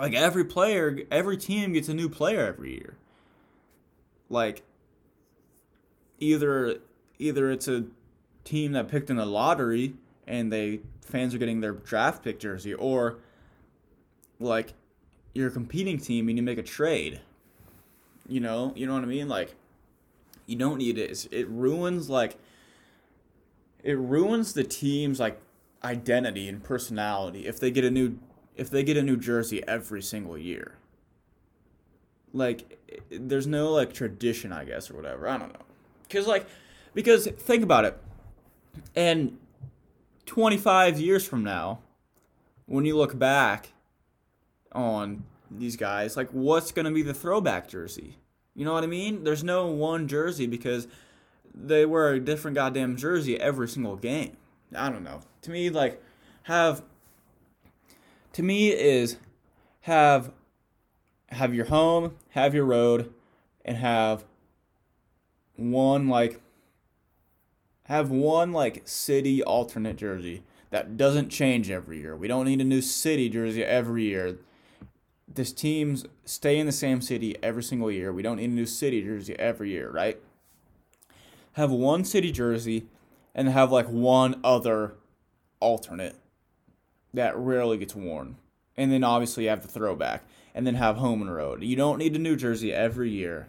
Like every player every team gets a new player every year. Like either either it's a team that picked in the lottery and they fans are getting their draft pick jersey or like you're a competing team and you make a trade. You know, you know what I mean? Like, you don't need it. It's, it ruins like it ruins the team's like identity and personality if they get a new if they get a new jersey every single year. Like there's no like tradition, I guess, or whatever. I don't know. Cuz like because think about it. And 25 years from now, when you look back on these guys, like what's going to be the throwback jersey? You know what I mean? There's no one jersey because they wear a different goddamn jersey every single game. I don't know. To me, like, have. To me, is have have your home, have your road, and have one like have one like city alternate jersey that doesn't change every year. We don't need a new city jersey every year. This teams stay in the same city every single year. We don't need a new city jersey every year, right? Have one city jersey and have like one other alternate that rarely gets worn. And then obviously you have the throwback and then have home and road. You don't need a new jersey every year.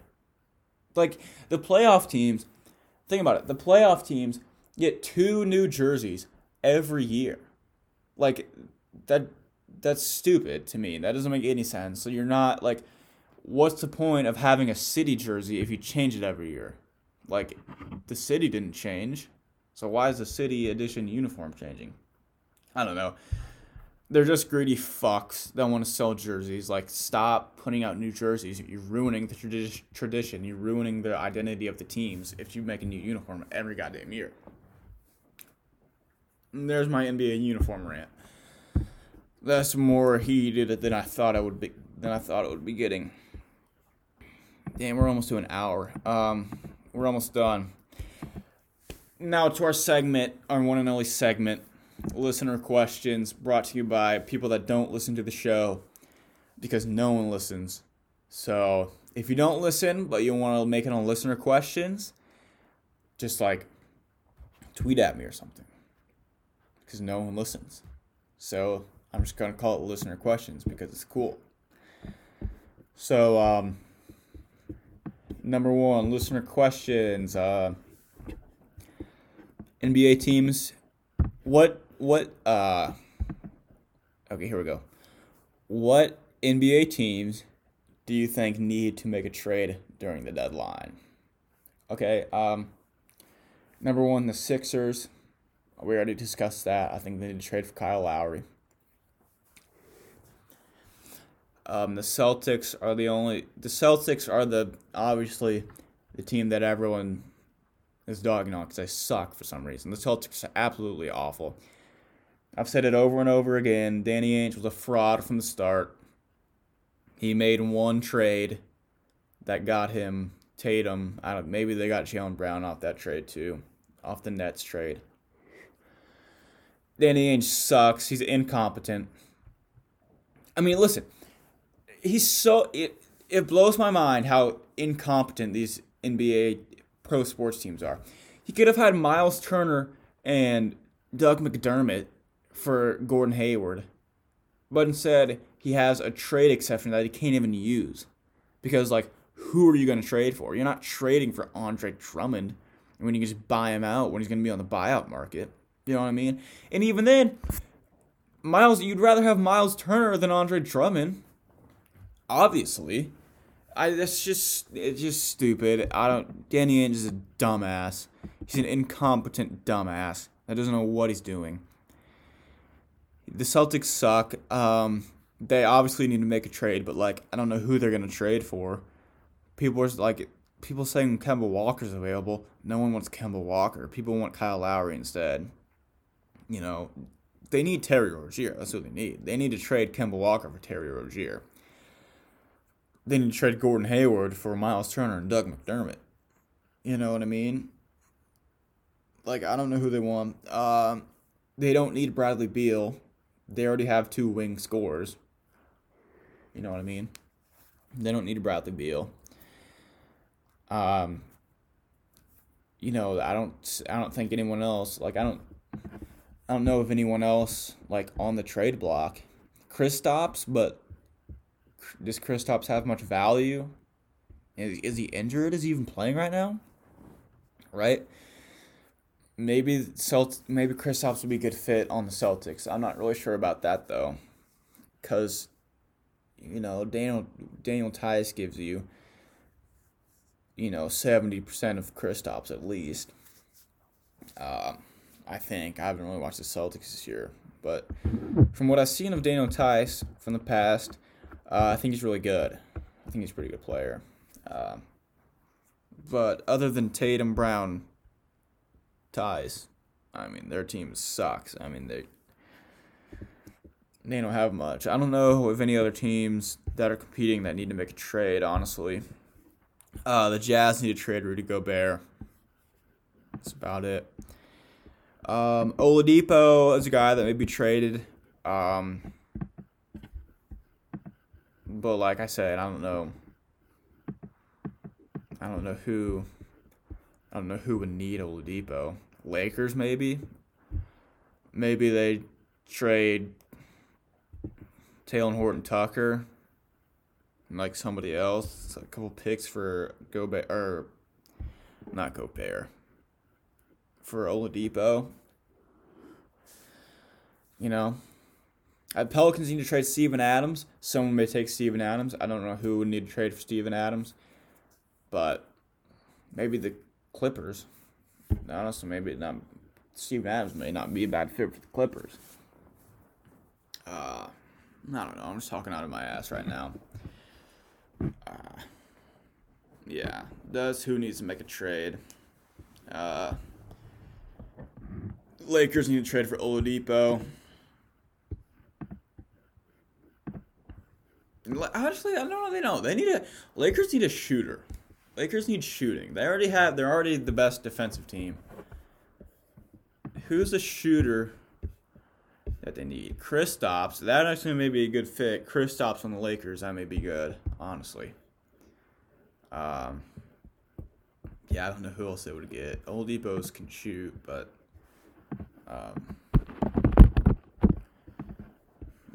Like the playoff teams, think about it. The playoff teams get two new jerseys every year. Like that that's stupid to me. That doesn't make any sense. So you're not like what's the point of having a city jersey if you change it every year? Like the city didn't change. So why is the city edition uniform changing? I don't know. They're just greedy fucks that want to sell jerseys. Like, stop putting out new jerseys. You're ruining the tradi- tradition. You're ruining the identity of the teams if you make a new uniform every goddamn year. And there's my NBA uniform rant. That's more heated than I thought I would be. Than I thought it would be getting. Damn, we're almost to an hour. Um, we're almost done now to our segment, our one and only segment, listener questions brought to you by people that don't listen to the show because no one listens. So if you don't listen, but you want to make it on listener questions, just like tweet at me or something because no one listens. So I'm just going to call it listener questions because it's cool. So, um, number one, listener questions. Uh, NBA teams. What what uh Okay, here we go. What NBA teams do you think need to make a trade during the deadline? Okay, um number 1 the Sixers. We already discussed that. I think they need to trade for Kyle Lowry. Um, the Celtics are the only the Celtics are the obviously the team that everyone is dogging on because they suck for some reason. The Celtics are absolutely awful. I've said it over and over again. Danny Ainge was a fraud from the start. He made one trade that got him Tatum. I don't. Maybe they got Jaylen Brown off that trade too, off the Nets trade. Danny Ainge sucks. He's incompetent. I mean, listen. He's so it. It blows my mind how incompetent these NBA pro sports teams are. He could have had Miles Turner and Doug McDermott for Gordon Hayward, but instead he has a trade exception that he can't even use because like who are you going to trade for? You're not trading for Andre Drummond when you can just buy him out when he's going to be on the buyout market. You know what I mean? And even then, Miles, you'd rather have Miles Turner than Andre Drummond. Obviously, I that's just it's just stupid. I don't. Danny Ainge is a dumbass. He's an incompetent dumbass that doesn't know what he's doing. The Celtics suck. Um, they obviously need to make a trade, but like I don't know who they're gonna trade for. People are like people saying Kemba Walker's available. No one wants Kemba Walker. People want Kyle Lowry instead. You know, they need Terry Rozier. That's what they need. They need to trade Kemba Walker for Terry Rozier. They need to trade Gordon Hayward for Miles Turner and Doug McDermott. You know what I mean? Like I don't know who they want. Um, they don't need Bradley Beal. They already have two wing scores. You know what I mean? They don't need Bradley Beal. Um, you know, I don't I don't think anyone else like I don't I don't know if anyone else like on the trade block. Chris Kristaps, but does Chris Kristaps have much value? Is, is he injured? Is he even playing right now? Right? Maybe Celt maybe Kristaps would be a good fit on the Celtics. I'm not really sure about that though, because you know Daniel Daniel Theis gives you you know seventy percent of Kristaps at least. Uh, I think I haven't really watched the Celtics this year, but from what I've seen of Daniel Theis from the past, uh, I think he's really good. I think he's a pretty good player. Uh, but other than Tatum Brown, Theis, I mean their team sucks. I mean they they don't have much. I don't know if any other teams that are competing that need to make a trade. Honestly, uh, the Jazz need to trade Rudy Gobert. That's about it. Um, Oladipo is a guy that may be traded. Um, but like I said, I don't know. I don't know who. I don't know who would need Oladipo. Lakers maybe. Maybe they trade Talen Horton Tucker. and Like somebody else, a couple picks for Gobert or not Gobert for Oladipo. You know, at Pelicans need to trade Steven Adams. Someone may take Steven Adams. I don't know who would need to trade for Steven Adams, but maybe the Clippers. Honestly, maybe not. Steven Adams may not be a bad fit for the Clippers. Uh, I don't know. I'm just talking out of my ass right now. Uh, yeah, that's who needs to make a trade. Uh, Lakers need to trade for Oladipo. Honestly, I don't know. They don't. They need a Lakers need a shooter. Lakers need shooting. They already have. They're already the best defensive team. Who's a shooter that they need? Kristaps. That actually may be a good fit. Kristaps on the Lakers. That may be good. Honestly. Um. Yeah, I don't know who else they would get. Oladipo's can shoot, but um,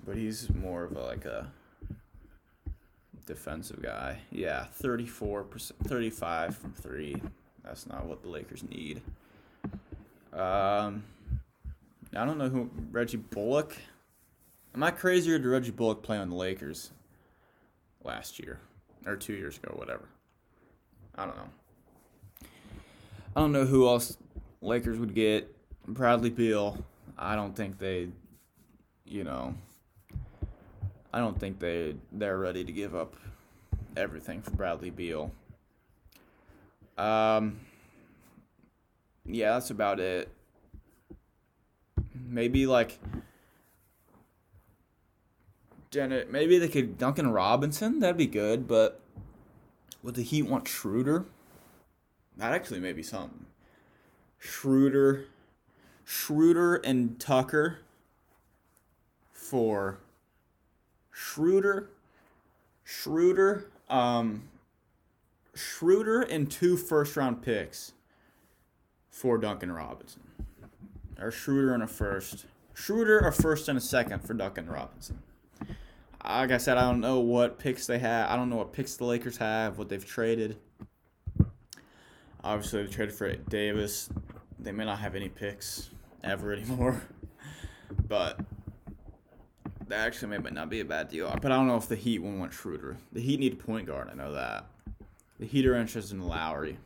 but he's more of a, like a defensive guy. Yeah, 34%, 35 from 3. That's not what the Lakers need. Um, I don't know who Reggie Bullock. Am I crazier to Reggie Bullock play on the Lakers last year or 2 years ago, whatever? I don't know. I don't know who else Lakers would get. Bradley Beal, I don't think they, you know, I don't think they they're ready to give up everything for Bradley Beal. Um, yeah, that's about it. Maybe like Janet. Maybe they could Duncan Robinson. That'd be good. But would the Heat want Schroeder? That actually may be something. Schroeder Schroeder and Tucker for Schroeder, Schroeder, um, Schroeder and two first round picks for Duncan Robinson. Or Schroeder and a first. Schroeder, a first and a second for Duncan Robinson. Like I said, I don't know what picks they have. I don't know what picks the Lakers have, what they've traded. Obviously, they traded for Davis. They may not have any picks ever anymore. But that actually may not be a bad deal. But I don't know if the Heat want Schroeder. The Heat need a point guard. I know that. The Heat are interested in Lowry.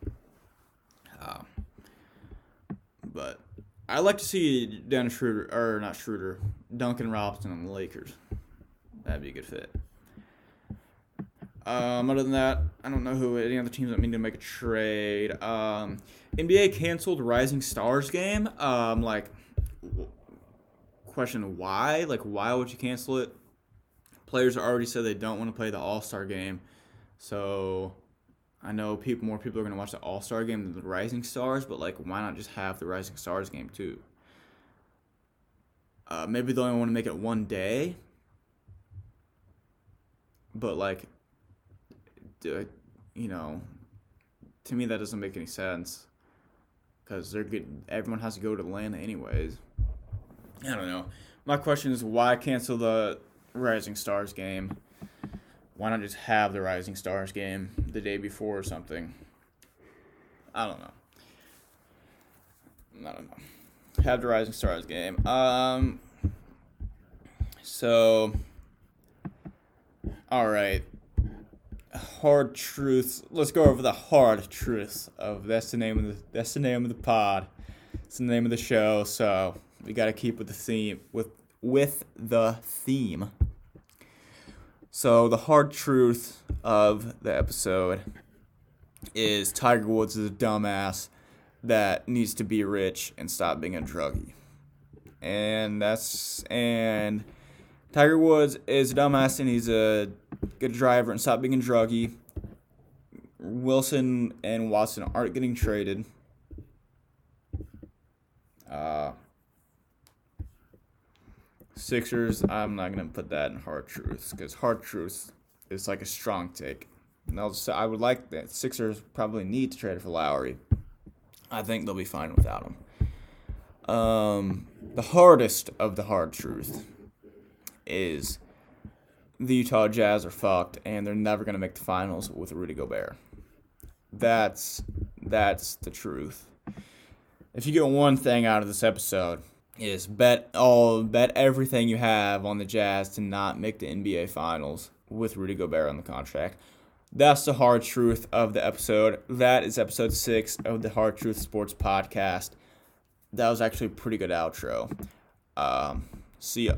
Uh, but I like to see Dennis Schroeder or not Schroeder, Duncan Robinson on the Lakers. That'd be a good fit. Um, other than that, I don't know who any other teams that need to make a trade. Um, NBA canceled Rising Stars game. Um, like, question why? Like, why would you cancel it? Players already said they don't want to play the All Star game, so I know people more people are gonna watch the All Star game than the Rising Stars. But like, why not just have the Rising Stars game too? Uh, maybe they only want to make it one day, but like you know, to me that doesn't make any sense because they're good. Everyone has to go to Atlanta anyways. I don't know. My question is why cancel the Rising Stars game? Why not just have the Rising Stars game the day before or something? I don't know. I don't know. Have the Rising Stars game. Um. So. All right. Hard truths. Let's go over the hard truths of that's the name of the that's the name of the pod. It's the name of the show. So we got to keep with the theme with with the theme. So the hard truth of the episode is Tiger Woods is a dumbass that needs to be rich and stop being a druggie. And that's and Tiger Woods is a dumbass and he's a good driver and stop being a druggie. Wilson and Watson aren't getting traded. Uh, Sixers, I'm not gonna put that in hard truths because hard truths is like a strong take. And I'll say I would like that Sixers probably need to trade for Lowry. I think they'll be fine without him. Um, the hardest of the hard truth is the Utah Jazz are fucked and they're never gonna make the finals with Rudy Gobert. That's that's the truth. If you get one thing out of this episode, is bet all bet everything you have on the Jazz to not make the NBA Finals with Rudy Gobert on the contract. That's the hard truth of the episode. That is episode six of the Hard Truth Sports Podcast. That was actually a pretty good outro. Um, see ya.